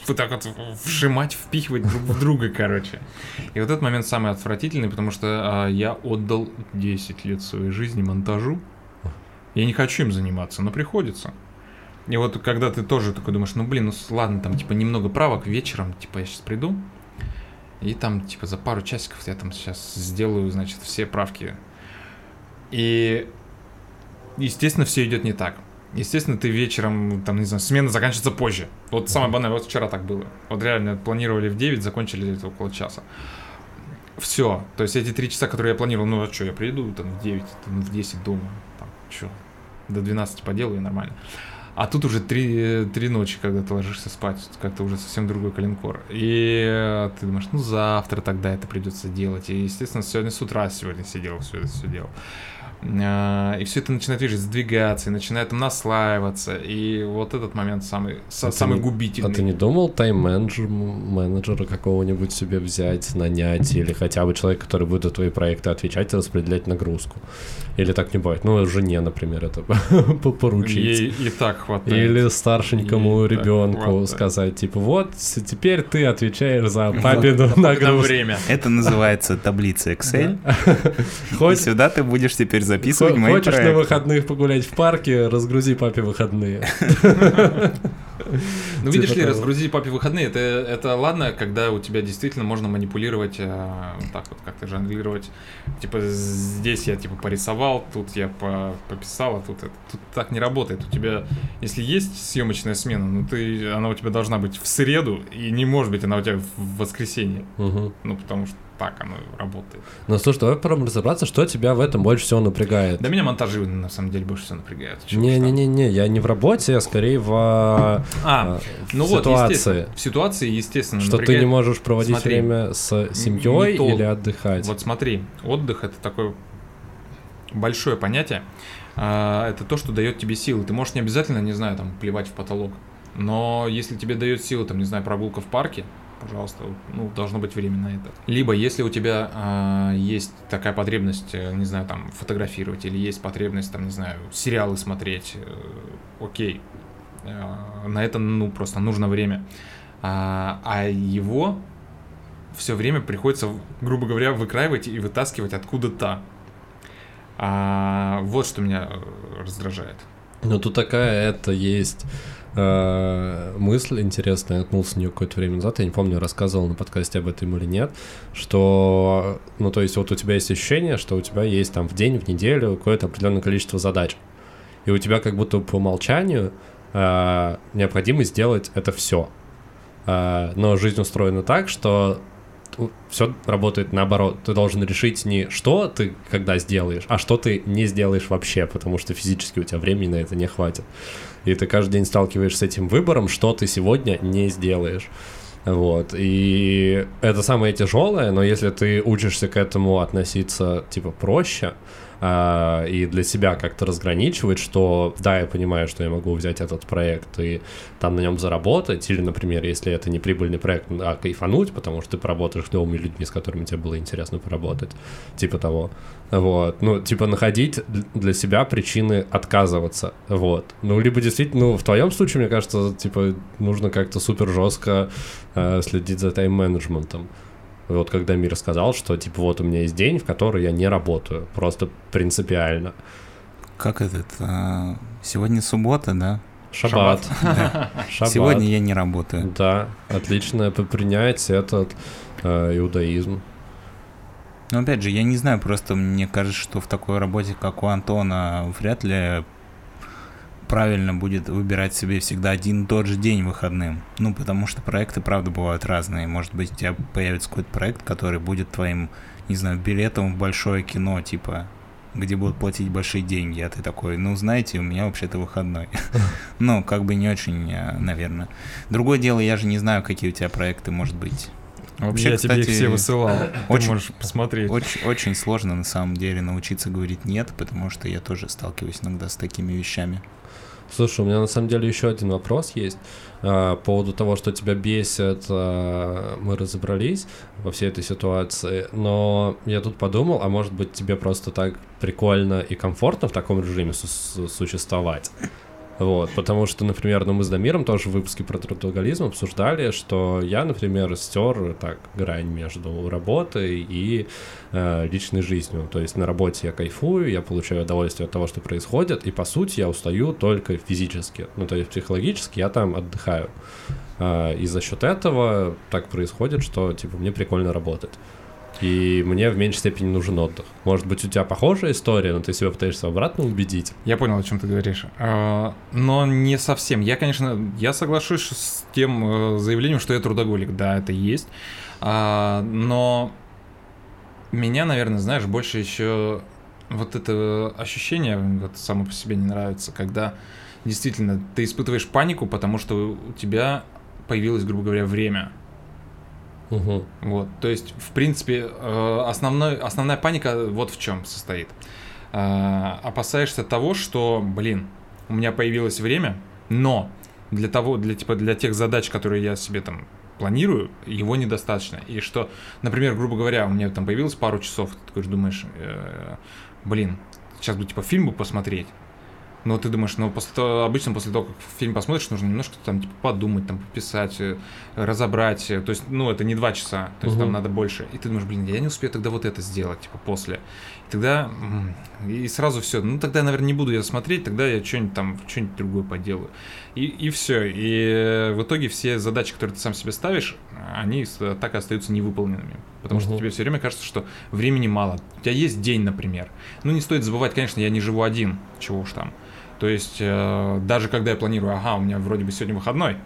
[SPEAKER 2] вот так вот вжимать, впихивать друг в друга, короче. И вот этот момент самый отвратительный, потому что а, я отдал 10 лет своей жизни монтажу. Я не хочу им заниматься, но приходится. И вот когда ты тоже такой думаешь, ну блин, ну ладно, там типа немного правок вечером, типа я сейчас приду, и там типа за пару часиков я там сейчас сделаю, значит, все правки. И естественно, все идет не так. Естественно, ты вечером, там, не знаю, смена заканчивается позже. Вот самое банальное, вот вчера так было. Вот реально планировали в 9, закончили это около часа. Все. То есть эти три часа, которые я планировал, ну а что, я приду там в 9, там, в 10 дома. Там, что, до 12 поделаю нормально. А тут уже три, три ночи, когда ты ложишься спать, как-то уже совсем другой калинкор. И ты думаешь, ну завтра тогда это придется делать. И, естественно, сегодня с утра сегодня сидел, все это все делал. А, и все это начинает, видишь, сдвигаться, и начинает наслаиваться, и вот этот момент самый, а самый
[SPEAKER 5] не,
[SPEAKER 2] губительный.
[SPEAKER 5] А ты не думал тайм-менеджера какого-нибудь себе взять, нанять, или хотя бы человек, который будет за твои проекты отвечать и распределять нагрузку? Или так не бывает? Ну, жене, например, это (laughs) поручить.
[SPEAKER 2] Ей и так хватает.
[SPEAKER 5] Или старшенькому Ей ребенку сказать, типа, вот, теперь ты отвечаешь за папину нагрузку.
[SPEAKER 2] время.
[SPEAKER 6] Это называется таблица Excel. И (laughs) сюда ты будешь теперь записывать мои
[SPEAKER 5] Хочешь на выходных погулять в парке, разгрузи папе выходные. (laughs)
[SPEAKER 2] Ну, видишь типа ли, разгрузи папе выходные, это, это ладно, когда у тебя действительно можно манипулировать, э, так вот как-то жонглировать. Типа, здесь я, типа, порисовал, тут я по пописал, а тут это. Тут так не работает. У тебя, если есть съемочная смена, ну, ты, она у тебя должна быть в среду, и не может быть она у тебя в воскресенье.
[SPEAKER 5] Угу.
[SPEAKER 2] Ну, потому что так оно работает.
[SPEAKER 5] Ну, слушай, давай попробуем разобраться, что тебя в этом больше всего напрягает.
[SPEAKER 2] Да меня монтажи, на самом деле, больше всего напрягают.
[SPEAKER 5] Не-не-не, я не в работе, а скорее в а,
[SPEAKER 2] а, ну ситуации. Вот, в ситуации, естественно,
[SPEAKER 5] Что напрягает... ты не можешь проводить смотри, время с семьей или отдыхать.
[SPEAKER 2] Вот смотри, отдых — это такое большое понятие. А, это то, что дает тебе силы. Ты можешь не обязательно, не знаю, там, плевать в потолок. Но если тебе дает силы, там, не знаю, прогулка в парке, пожалуйста, ну, должно быть время на это. Либо, если у тебя э, есть такая потребность, э, не знаю, там, фотографировать, или есть потребность, там, не знаю, сериалы смотреть, э, окей, на это, ну, просто нужно время. А, а его все время приходится, грубо говоря, выкраивать и вытаскивать откуда-то. А, вот что меня э, раздражает.
[SPEAKER 5] Ну, тут такая это есть Э, мысль интересная, наткнулся на нее какое-то время назад, я не помню, рассказывал на подкасте об этом или нет, что, ну, то есть вот у тебя есть ощущение, что у тебя есть там в день, в неделю какое-то определенное количество задач, и у тебя как будто по умолчанию э, необходимо сделать это все. Э, но жизнь устроена так, что все работает наоборот. Ты должен решить не что ты когда сделаешь, а что ты не сделаешь вообще, потому что физически у тебя времени на это не хватит. И ты каждый день сталкиваешься с этим выбором, что ты сегодня не сделаешь. Вот. И это самое тяжелое, но если ты учишься к этому относиться, типа, проще, э, и для себя как-то разграничивать, что да, я понимаю, что я могу взять этот проект и там на нем заработать, или, например, если это не прибыльный проект, а кайфануть, потому что ты поработаешь с новыми людьми, с которыми тебе было интересно поработать, типа того. Вот, ну, типа находить для себя причины отказываться, вот. Ну, либо действительно, ну, в твоем случае, мне кажется, типа, нужно как-то супер жестко э, следить за тайм-менеджментом. Вот когда Мир сказал, что, типа, вот у меня есть день, в который я не работаю, просто принципиально.
[SPEAKER 6] Как этот? А, сегодня суббота, да?
[SPEAKER 5] Шаббат.
[SPEAKER 6] Да. (laughs)
[SPEAKER 5] Шаббат.
[SPEAKER 6] Сегодня я не работаю.
[SPEAKER 5] Да, отлично принять этот э, иудаизм.
[SPEAKER 6] Но опять же, я не знаю, просто мне кажется, что в такой работе, как у Антона, вряд ли правильно будет выбирать себе всегда один и тот же день выходным. Ну, потому что проекты, правда, бывают разные. Может быть, у тебя появится какой-то проект, который будет твоим, не знаю, билетом в большое кино, типа, где будут платить большие деньги, а ты такой, ну, знаете, у меня вообще-то выходной. (laughs) Ну, как бы не очень, э, наверное. Другое дело, я же не знаю, какие у тебя проекты, может быть.
[SPEAKER 2] Вообще, я тебе их все высылал. Очень, Ты можешь посмотреть.
[SPEAKER 6] Очень, очень сложно на самом деле научиться говорить нет, потому что я тоже сталкиваюсь иногда с такими вещами.
[SPEAKER 5] Слушай, у меня на самом деле еще один вопрос есть. А, по поводу того, что тебя бесит, а, мы разобрались во всей этой ситуации, но я тут подумал, а может быть тебе просто так прикольно и комфортно в таком режиме су- существовать? Вот, потому что, например, ну, мы с Дамиром тоже в выпуске про трудоголизм обсуждали, что я, например, стер так грань между работой и э, личной жизнью. То есть на работе я кайфую, я получаю удовольствие от того, что происходит, и по сути я устаю только физически. Ну, то есть психологически я там отдыхаю. Э, и за счет этого так происходит, что типа мне прикольно работать и мне в меньшей степени нужен отдых. Может быть, у тебя похожая история, но ты себя пытаешься обратно убедить.
[SPEAKER 2] Я понял, о чем ты говоришь. А, но не совсем. Я, конечно, я соглашусь с тем э, заявлением, что я трудоголик. Да, это есть. А, но меня, наверное, знаешь, больше еще вот это ощущение вот само по себе не нравится, когда действительно ты испытываешь панику, потому что у тебя появилось, грубо говоря, время
[SPEAKER 5] Угу.
[SPEAKER 2] Вот, то есть, в принципе, э, основной, основная паника вот в чем состоит. Э, опасаешься того, что, блин, у меня появилось время, но для того, для типа для тех задач, которые я себе там планирую, его недостаточно. И что, например, грубо говоря, у меня там появилось пару часов, ты такой думаешь, э, блин, сейчас бы типа фильм бы посмотреть, но ты думаешь, ну, после того, обычно после того, как фильм посмотришь, нужно немножко там типа подумать, там пописать, э, разобрать. То есть, ну, это не два часа, то есть угу. там надо больше. И ты думаешь, блин, я не успею тогда вот это сделать, типа после. И тогда и сразу все. Ну, тогда, наверное, не буду я смотреть, тогда я что-нибудь там, что-нибудь другое поделаю. И, и все. И в итоге все задачи, которые ты сам себе ставишь, они так и остаются невыполненными. Потому угу. что тебе все время кажется, что времени мало. У тебя есть день, например. Ну, не стоит забывать, конечно, я не живу один, чего уж там. То есть э, даже когда я планирую, ага, у меня вроде бы сегодня выходной,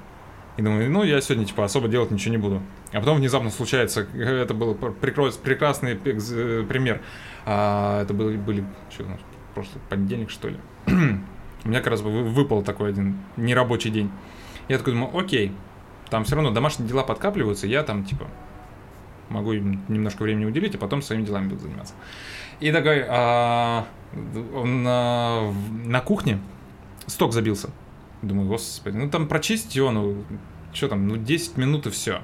[SPEAKER 2] и думаю, ну, я сегодня, типа, особо делать ничего не буду. А потом внезапно случается, (laughs) это был прекрасный э, пример. А, это были, были что прошлый понедельник, что ли. (clears throat) у меня как раз выпал такой один нерабочий день. Я такой думаю, окей, там все равно домашние дела подкапливаются, я там, типа, могу им немножко времени уделить, а потом своими делами буду заниматься. И такой, а, на, на кухне сток забился. Думаю, господи, ну там прочистить его, ну, что там, ну 10 минут и все.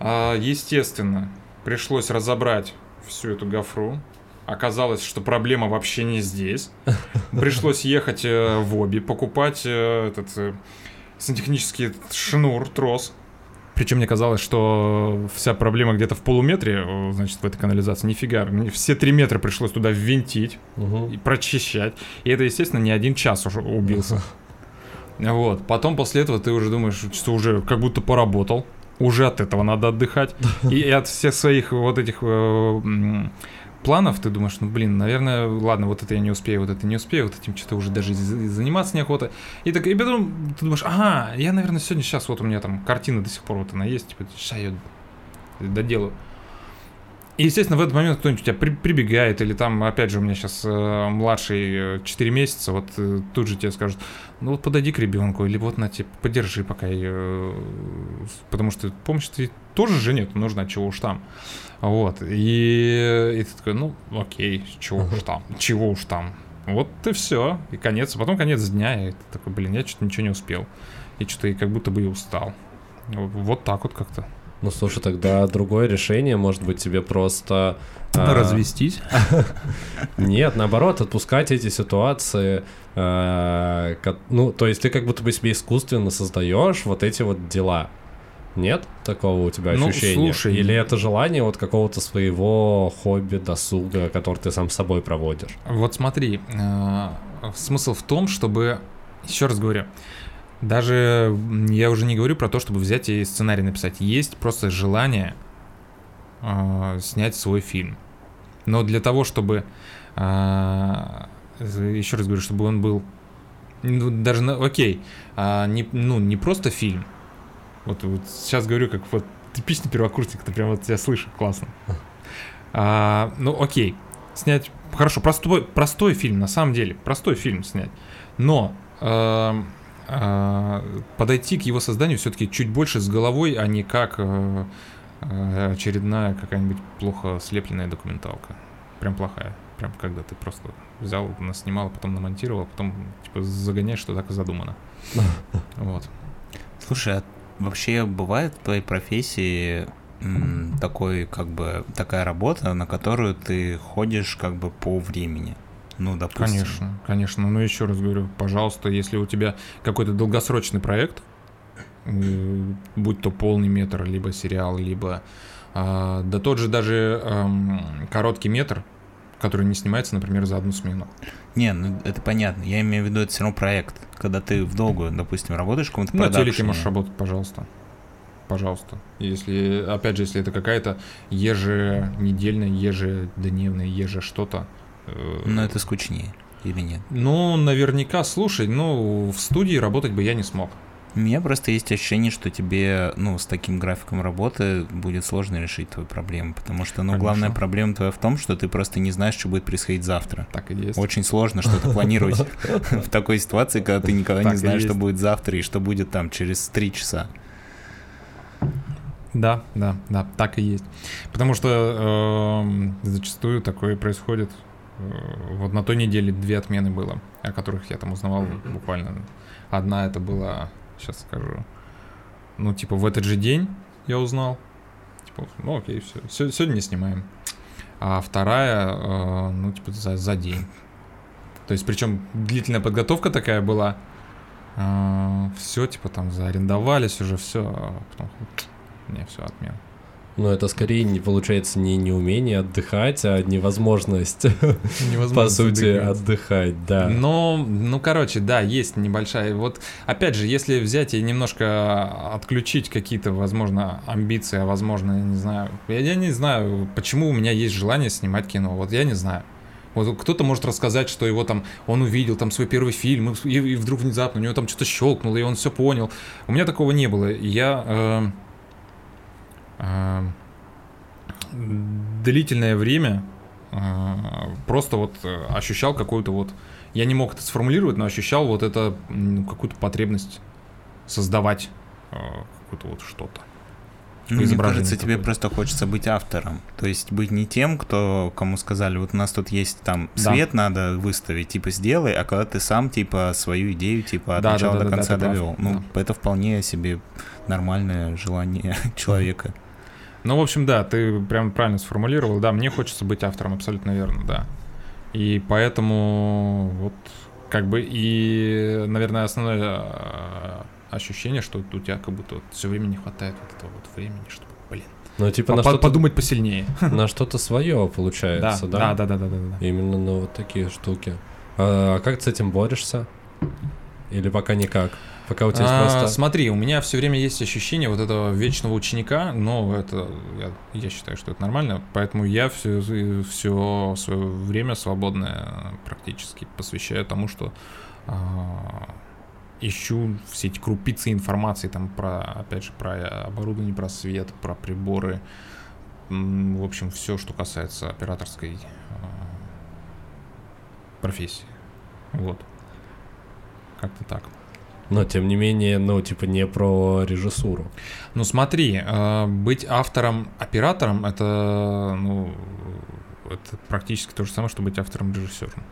[SPEAKER 2] А, естественно, пришлось разобрать всю эту гофру. Оказалось, что проблема вообще не здесь. Пришлось ехать э, в Оби, покупать э, этот э, сантехнический шнур, трос, причем мне казалось, что вся проблема где-то в полуметре, значит, в этой канализации. Нифига. Мне все три метра пришлось туда ввинтить угу. и прочищать. И это, естественно, не один час уже убился. Вот. Потом после этого ты уже думаешь, что уже как будто поработал. Уже от этого надо отдыхать. (laughs) И от всех своих вот этих э, планов, ты думаешь, ну блин, наверное, ладно, вот это я не успею, вот это не успею, вот этим что-то уже даже заниматься неохота. И так, и потом ты думаешь, ага, я, наверное, сегодня сейчас вот у меня там картина до сих пор вот она есть, типа, сейчас я доделаю. И, естественно, в этот момент кто-нибудь у тебя при, прибегает, или там, опять же, у меня сейчас э, младший 4 месяца, вот э, тут же тебе скажут, ну вот подойди к ребенку, или вот на тебе, подержи пока ее, э, потому что помощь ты тоже жене нужна, чего уж там. Вот, и, и ты такой, ну, окей, чего уж там, чего уж там. Вот и все, и конец, а потом конец дня, и ты такой, блин, я что-то ничего не успел, и что-то и как будто бы и устал. Вот так вот как-то.
[SPEAKER 5] Ну, слушай, тогда другое решение, может быть, тебе просто...
[SPEAKER 2] А... Развестись? (laughs)
[SPEAKER 5] Нет, наоборот, отпускать эти ситуации. А, ну, то есть ты как будто бы себе искусственно создаешь вот эти вот дела. Нет такого у тебя ну, ощущения? Слушай, Или это желание вот какого-то своего хобби, досуга, который ты сам с собой проводишь?
[SPEAKER 2] Вот смотри, э, смысл в том, чтобы, еще раз говорю, даже я уже не говорю про то, чтобы взять и сценарий написать. Есть просто желание э, снять свой фильм. Но для того, чтобы э, еще раз говорю, чтобы он был ну, даже на, окей, а, не, ну не просто фильм. Вот, вот сейчас говорю как вот типичный первокурсник, ты прям вот тебя слышу, классно. А, ну окей, снять хорошо простой простой фильм на самом деле простой фильм снять, но э, а, подойти к его созданию все-таки чуть больше с головой, а не как э, э, очередная какая-нибудь плохо слепленная документалка. Прям плохая. Прям когда ты просто взял, снимал, потом намонтировал, потом типа загоняешь, что так и задумано. (laughs) Вот.
[SPEAKER 6] Слушай, а вообще бывает в твоей профессии такой, как бы, такая работа, на которую ты ходишь как бы по времени? Ну, допустим.
[SPEAKER 2] Конечно, конечно. Но еще раз говорю, пожалуйста, если у тебя какой-то долгосрочный проект, э, будь то полный метр, либо сериал, либо э, да тот же даже э, короткий метр, который не снимается, например, за одну смену.
[SPEAKER 6] Не, ну это понятно. Я имею в виду, это все равно проект. Когда ты в долгую, допустим, работаешь в каком-то
[SPEAKER 2] На телеке можешь работать, пожалуйста. Пожалуйста. Если, опять же, если это какая-то еженедельная, ежедневная, еже что-то,
[SPEAKER 6] Но это скучнее или нет?
[SPEAKER 2] Ну, наверняка, слушай, ну, в студии работать бы я не смог.
[SPEAKER 6] У меня просто есть ощущение, что тебе, ну, с таким графиком работы будет сложно решить твою проблему, потому что, ну, Конечно. главная проблема твоя в том, что ты просто не знаешь, что будет происходить завтра.
[SPEAKER 2] Так и есть.
[SPEAKER 6] Очень сложно что-то планировать (laughs) в такой ситуации, когда ты никогда не знаешь, что будет завтра и что будет там через три часа.
[SPEAKER 2] Да, да, да, так и есть. Потому что эм, зачастую такое происходит Э, вот на той неделе две отмены было, о которых я там узнавал буквально. Одна это была, сейчас скажу, ну, типа, в этот же день я узнал. Типа, ну, окей, все, сегодня не снимаем. А вторая, э, ну, типа, за, за день. То есть, причем длительная подготовка такая была. Э, все, типа, там заарендовались уже, все. А потом, не, все, отмена.
[SPEAKER 5] Но это скорее не получается не неумение отдыхать, а невозможность, невозможность по сути, отдыхать. отдыхать, да.
[SPEAKER 2] Но, ну, короче, да, есть небольшая. Вот, опять же, если взять и немножко отключить какие-то, возможно, амбиции, а возможно, я не знаю, я, я не знаю, почему у меня есть желание снимать кино. Вот я не знаю. Вот кто-то может рассказать, что его там, он увидел там свой первый фильм, и, и вдруг внезапно у него там что-то щелкнуло, и он все понял. У меня такого не было. Я э, длительное время э, просто вот э, ощущал какую-то вот... Я не мог это сформулировать, но ощущал вот это ну, какую-то потребность создавать э, какое-то вот что-то.
[SPEAKER 6] Ну, мне кажется, тебе просто хочется быть автором. То есть быть не тем, кто кому сказали, вот у нас тут есть там свет да. надо выставить, типа сделай, а когда ты сам типа свою идею типа от да, начала да, да, до конца да, довел. Ну, да. это вполне себе нормальное желание (laughs) человека.
[SPEAKER 2] Ну, в общем, да, ты прям правильно сформулировал. Да, мне хочется быть автором, абсолютно верно, да. И поэтому вот как бы и, наверное, основное а, ощущение, что у тебя как будто вот все время не хватает вот этого вот времени, чтобы, блин,
[SPEAKER 5] ну, типа на что
[SPEAKER 2] подумать посильнее. (laughs)
[SPEAKER 5] На что-то свое получается,
[SPEAKER 2] да? Да, да, да, да, да.
[SPEAKER 5] Именно на вот такие штуки. А, а как ты с этим борешься? Или пока никак? Пока у тебя есть
[SPEAKER 2] а, просто... Смотри, у меня все время есть ощущение вот этого вечного ученика, но это я, я считаю, что это нормально, поэтому я все, все свое время свободное практически посвящаю тому, что а, ищу все эти крупицы информации там про, опять же, про оборудование, про свет, про приборы, в общем, все, что касается операторской а, профессии. Вот. Как-то так.
[SPEAKER 5] Но, тем не менее, ну, типа, не про режиссуру.
[SPEAKER 2] Ну, смотри, э, быть автором, оператором, это, ну, это практически то же самое, что быть автором, режиссером.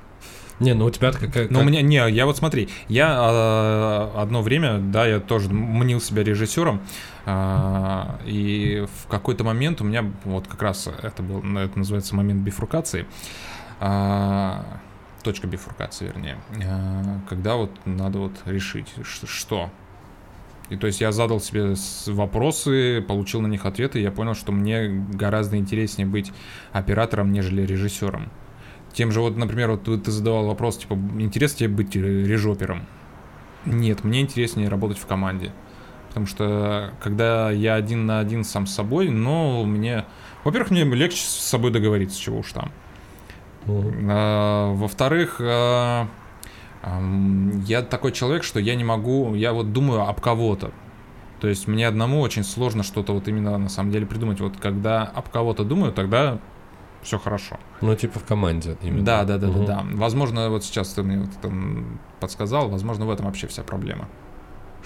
[SPEAKER 5] Не, ну у тебя какая...
[SPEAKER 2] Ну, у меня, не, я вот смотри, я э, одно время, да, я тоже мнил себя режиссером, э, и в какой-то момент у меня, вот как раз это был, это называется момент бифуркации, э, точка бифуркации, вернее, э, когда вот надо вот решить, что. И то есть я задал себе вопросы, получил на них ответы, и я понял, что мне гораздо интереснее быть оператором, нежели режиссером. Тем же вот, например, вот ты задавал вопрос, типа, интересно тебе быть режопером? Нет, мне интереснее работать в команде. Потому что когда я один на один сам с собой, но мне... Во-первых, мне легче с собой договориться, чего уж там. А, во-вторых, а, я такой человек, что я не могу, я вот думаю об кого-то. То есть мне одному очень сложно что-то вот именно на самом деле придумать. Вот когда об кого-то думаю, тогда все хорошо.
[SPEAKER 5] Ну, типа в команде
[SPEAKER 2] именно. Да, да, да, угу. да, да. Возможно, вот сейчас ты мне вот это подсказал, возможно, в этом вообще вся проблема.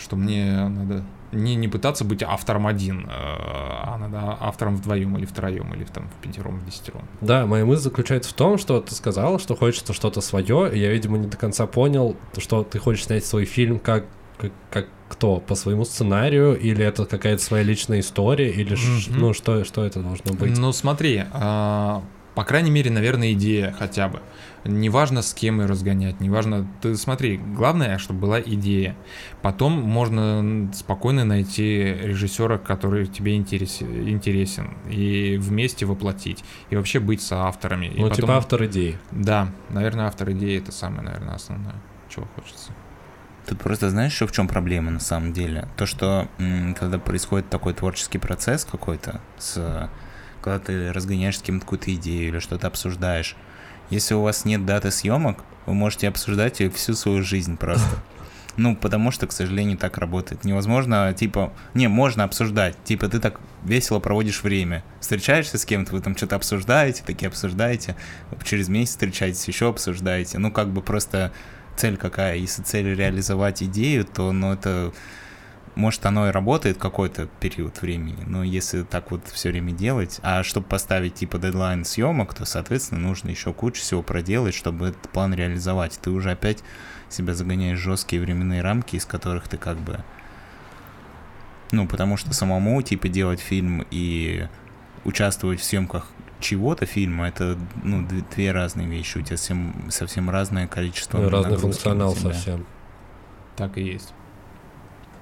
[SPEAKER 2] Что мне надо не, не пытаться быть автором один, э, а надо автором вдвоем или втроем, или там в пятером, в десятером.
[SPEAKER 5] Да, моя мысль заключается в том, что ты сказал, что хочется что-то свое, и я, видимо, не до конца понял, что ты хочешь снять свой фильм как, как, как кто? По своему сценарию, или это какая-то своя личная история, или mm-hmm. ну что, что это должно быть?
[SPEAKER 2] Ну смотри, а, по крайней мере, наверное, идея хотя бы. Неважно, с кем ее разгонять, неважно. Ты смотри, главное, чтобы была идея. Потом можно спокойно найти режиссера, который тебе интересен, интересен и вместе воплотить. И вообще быть соавторами.
[SPEAKER 5] Ну,
[SPEAKER 2] и
[SPEAKER 5] типа потом... автор идеи.
[SPEAKER 2] Да, наверное, автор идеи это самое, наверное, основное, чего хочется.
[SPEAKER 6] Тут просто знаешь, что в чем проблема на самом деле? То, что когда происходит такой творческий процесс какой-то, с, когда ты разгоняешь с кем-то какую-то идею или что-то обсуждаешь, если у вас нет даты съемок, вы можете обсуждать ее всю свою жизнь просто. Ну, потому что, к сожалению, так работает. Невозможно, типа, не, можно обсуждать. Типа, ты так весело проводишь время. Встречаешься с кем-то, вы там что-то обсуждаете, такие обсуждаете. Через месяц встречаетесь, еще обсуждаете. Ну, как бы просто цель какая. Если цель реализовать идею, то, ну, это может, оно и работает какой-то период времени, но если так вот все время делать, а чтобы поставить типа дедлайн съемок, то, соответственно, нужно еще кучу всего проделать, чтобы этот план реализовать. Ты уже опять себя загоняешь жесткие временные рамки, из которых ты как бы... Ну, потому что самому, типа, делать фильм и участвовать в съемках чего-то фильма, это, ну, две разные вещи. У тебя совсем, совсем разное количество...
[SPEAKER 5] Ну, разный функционал совсем.
[SPEAKER 2] Так и есть.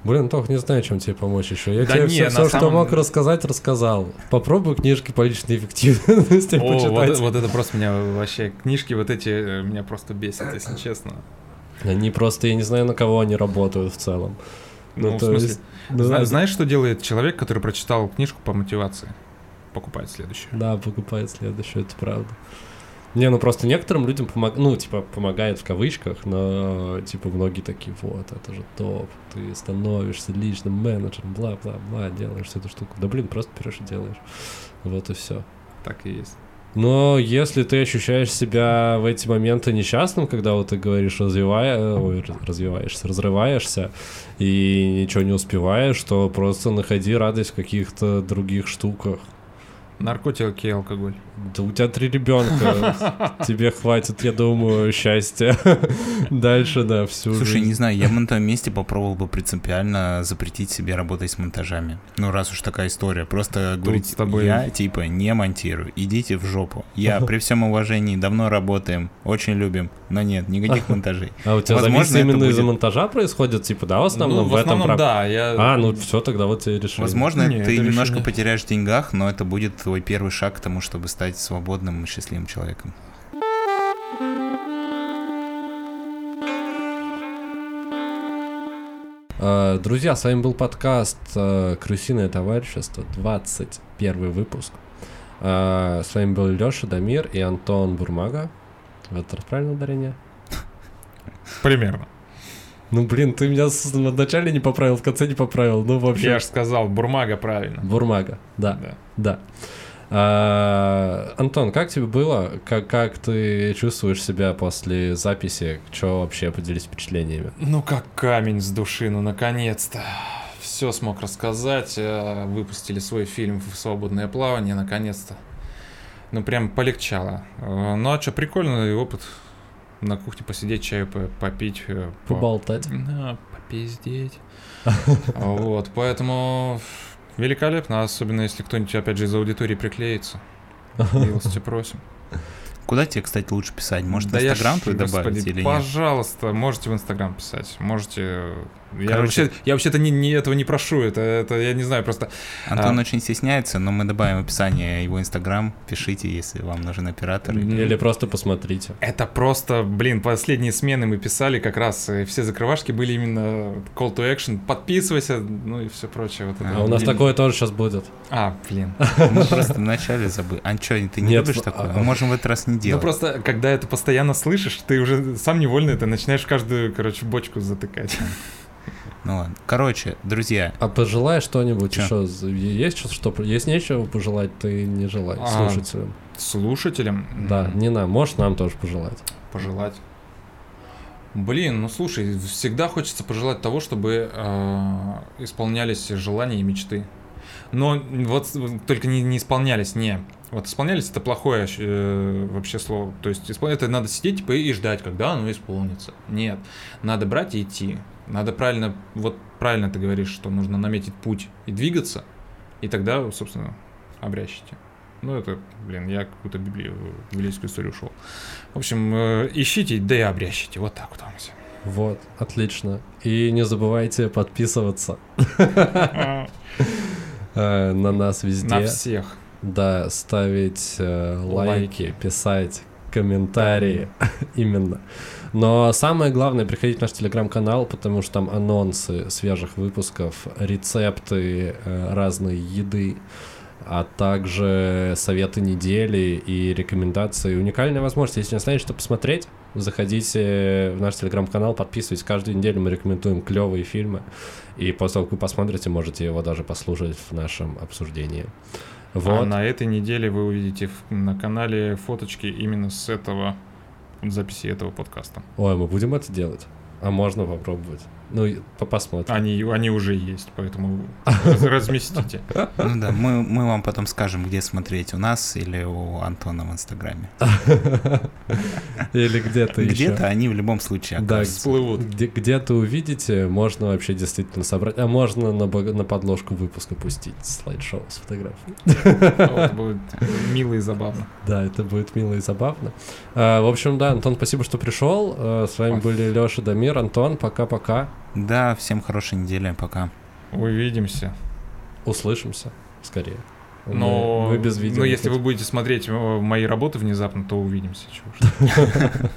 [SPEAKER 5] Блин, Тох, не знаю, чем тебе помочь еще. Я да тебе не, все, все самом... что мог рассказать, рассказал. Попробуй книжки по личной эффективности (laughs) О, почитать.
[SPEAKER 2] Вот, вот это просто меня вообще... Книжки вот эти э, меня просто бесят, если честно.
[SPEAKER 5] Они просто, я не знаю, на кого они работают в целом.
[SPEAKER 2] Ну, ну то в смысле, есть... Ну, Зна- знаешь, что делает человек, который прочитал книжку по мотивации? Покупает следующую.
[SPEAKER 5] Да, покупает следующую, это правда. Не, ну просто некоторым людям помог... ну, типа, помогает в кавычках, но, типа, многие такие, вот, это же топ, ты становишься личным менеджером, бла-бла-бла, делаешь всю эту штуку. Да, блин, просто берешь и делаешь. Вот и все.
[SPEAKER 2] Так и есть.
[SPEAKER 5] Но если ты ощущаешь себя в эти моменты несчастным, когда вот ты говоришь, развивая, ой, развиваешься, разрываешься и ничего не успеваешь, то просто находи радость в каких-то других штуках.
[SPEAKER 2] Наркотики и алкоголь.
[SPEAKER 5] Да у тебя три ребенка. (laughs) Тебе хватит, я думаю, счастья. (laughs) Дальше, да, всю
[SPEAKER 6] Слушай, жизнь. не знаю, я бы на том месте попробовал бы принципиально запретить себе работать с монтажами. Ну, раз уж такая история. Просто Тут говорить, с тобой... я, типа, не монтирую. Идите в жопу. Я, при всем уважении, давно работаем, очень любим, но нет, никаких монтажей.
[SPEAKER 5] А у тебя Возможно, именно будет... из-за монтажа происходит, типа, да, в основном ну, в, в этом...
[SPEAKER 2] Основном, да. Я...
[SPEAKER 5] А, ну все, тогда вот тебе решили.
[SPEAKER 6] Возможно, нет, ты немножко решение. потеряешь в деньгах, но это будет твой первый шаг к тому, чтобы стать свободным и счастливым человеком.
[SPEAKER 5] А, друзья, с вами был подкаст а, «Крысиное товарищество», 21 выпуск. А, с вами был Леша Дамир и Антон Бурмага. Это правильное ударение? (laughs)
[SPEAKER 2] Примерно.
[SPEAKER 5] Ну, блин, ты меня в начале не поправил, в конце не поправил. Ну, вообще.
[SPEAKER 2] Я же сказал, Бурмага правильно.
[SPEAKER 5] Бурмага, да. Да. да. А, Антон, как тебе было? Как, как ты чувствуешь себя после записи? Что вообще поделись впечатлениями?
[SPEAKER 2] Ну, как камень с души, ну, наконец-то. Все смог рассказать. э, Выпустили свой фильм в свободное плавание, наконец-то. Ну, прям полегчало. Э, Ну, а что, прикольный опыт. На кухне посидеть, чаю по- попить. э, по-
[SPEAKER 5] Поболтать.
[SPEAKER 2] Да, попиздеть. (laughs) Вот, поэтому великолепно, особенно если кто-нибудь, опять же, из аудитории приклеится. (laughs) Милости просим.
[SPEAKER 6] Куда тебе, кстати, лучше писать? Может,
[SPEAKER 2] Да
[SPEAKER 6] в Инстаграм твой добавить
[SPEAKER 2] господи,
[SPEAKER 6] или нет?
[SPEAKER 2] Пожалуйста, можете в Инстаграм писать. Можете. Я,
[SPEAKER 6] Короче-
[SPEAKER 2] вообще, я вообще-то не, не- этого не прошу. Это, это я не знаю, просто.
[SPEAKER 6] Антон
[SPEAKER 2] А.
[SPEAKER 6] очень стесняется, но мы добавим в описание его Инстаграм. Пишите, если вам нужен оператор.
[SPEAKER 5] Или просто посмотрите.
[SPEAKER 2] Это просто, блин, последние смены мы писали как раз, и все закрывашки были именно call to action, подписывайся, ну и все прочее. Вот это.
[SPEAKER 5] А у нас
[SPEAKER 2] И-
[SPEAKER 5] такое тоже сейчас будет.
[SPEAKER 2] А, блин. (laughs)
[SPEAKER 6] Мы просто вначале забыли. А что, ты не любишь такое?
[SPEAKER 5] а-
[SPEAKER 6] Мы можем в этот раз не
[SPEAKER 2] Ну
[SPEAKER 6] делать.
[SPEAKER 2] просто, когда это постоянно слышишь, ты уже сам невольно это начинаешь каждую, короче, бочку затыкать.
[SPEAKER 6] Ну ладно. Короче, друзья,
[SPEAKER 5] А пожелай что-нибудь
[SPEAKER 6] Чё?
[SPEAKER 5] еще? Есть что? Есть нечего пожелать, ты не желай
[SPEAKER 2] А,
[SPEAKER 5] слушателям.
[SPEAKER 2] Слушателям.
[SPEAKER 5] Да, не нам, можешь нам тоже пожелать.
[SPEAKER 2] Пожелать. Блин, ну слушай, всегда хочется пожелать того, чтобы э, исполнялись желания и мечты. Но вот только не, не исполнялись, не. Вот исполнялись это плохое э, вообще слово. То есть это надо сидеть типа, и ждать, когда оно исполнится. Нет. Надо брать и идти. Надо правильно, вот правильно ты говоришь, что нужно наметить путь и двигаться, и тогда, собственно, обрящите. Ну, это, блин, я какую-то библию, библейскую историю ушел. В общем, э, ищите, да и обрящите. Вот так вот вам все.
[SPEAKER 5] Вот, отлично. И не забывайте подписываться (laughs) э, на нас везде.
[SPEAKER 2] На всех.
[SPEAKER 5] Да, ставить э, Лайки. писать комментарии. (laughs) Именно. Но самое главное, приходить в наш телеграм-канал, потому что там анонсы свежих выпусков, рецепты э, разной еды, а также советы недели и рекомендации. Уникальная возможность, если не знаете, что посмотреть, заходите в наш телеграм-канал, подписывайтесь. Каждую неделю мы рекомендуем клевые фильмы. И после того, как вы посмотрите, можете его даже послушать в нашем обсуждении. Вот.
[SPEAKER 2] А на этой неделе вы увидите на канале фоточки именно с этого записи этого подкаста.
[SPEAKER 5] Ой, мы будем это делать? А можно попробовать? Ну, посмотрим.
[SPEAKER 2] Они, они уже есть, поэтому раз- (laughs) разместите.
[SPEAKER 6] ну да, мы, мы вам потом скажем, где смотреть, у нас или у Антона в Инстаграме. (laughs)
[SPEAKER 5] Или где-то еще.
[SPEAKER 6] Где-то они в любом случае
[SPEAKER 5] Да.
[SPEAKER 2] Всплывут.
[SPEAKER 5] Где, где-то увидите, можно вообще действительно собрать. А можно на, на подложку выпуска пустить слайд-шоу с фотографией.
[SPEAKER 2] Вот, будет (laughs) мило и забавно.
[SPEAKER 5] Да, это будет мило и забавно. А, в общем, да, Антон, спасибо, что пришел. А, с вами были Леша Дамир, Антон. Пока-пока.
[SPEAKER 6] Да, всем хорошей недели, пока.
[SPEAKER 2] Увидимся.
[SPEAKER 5] Услышимся скорее. Мы-
[SPEAKER 2] Но,
[SPEAKER 5] мы без видео.
[SPEAKER 2] но если вы будете смотреть э, мои работы внезапно, то увидимся. чего. (laughs)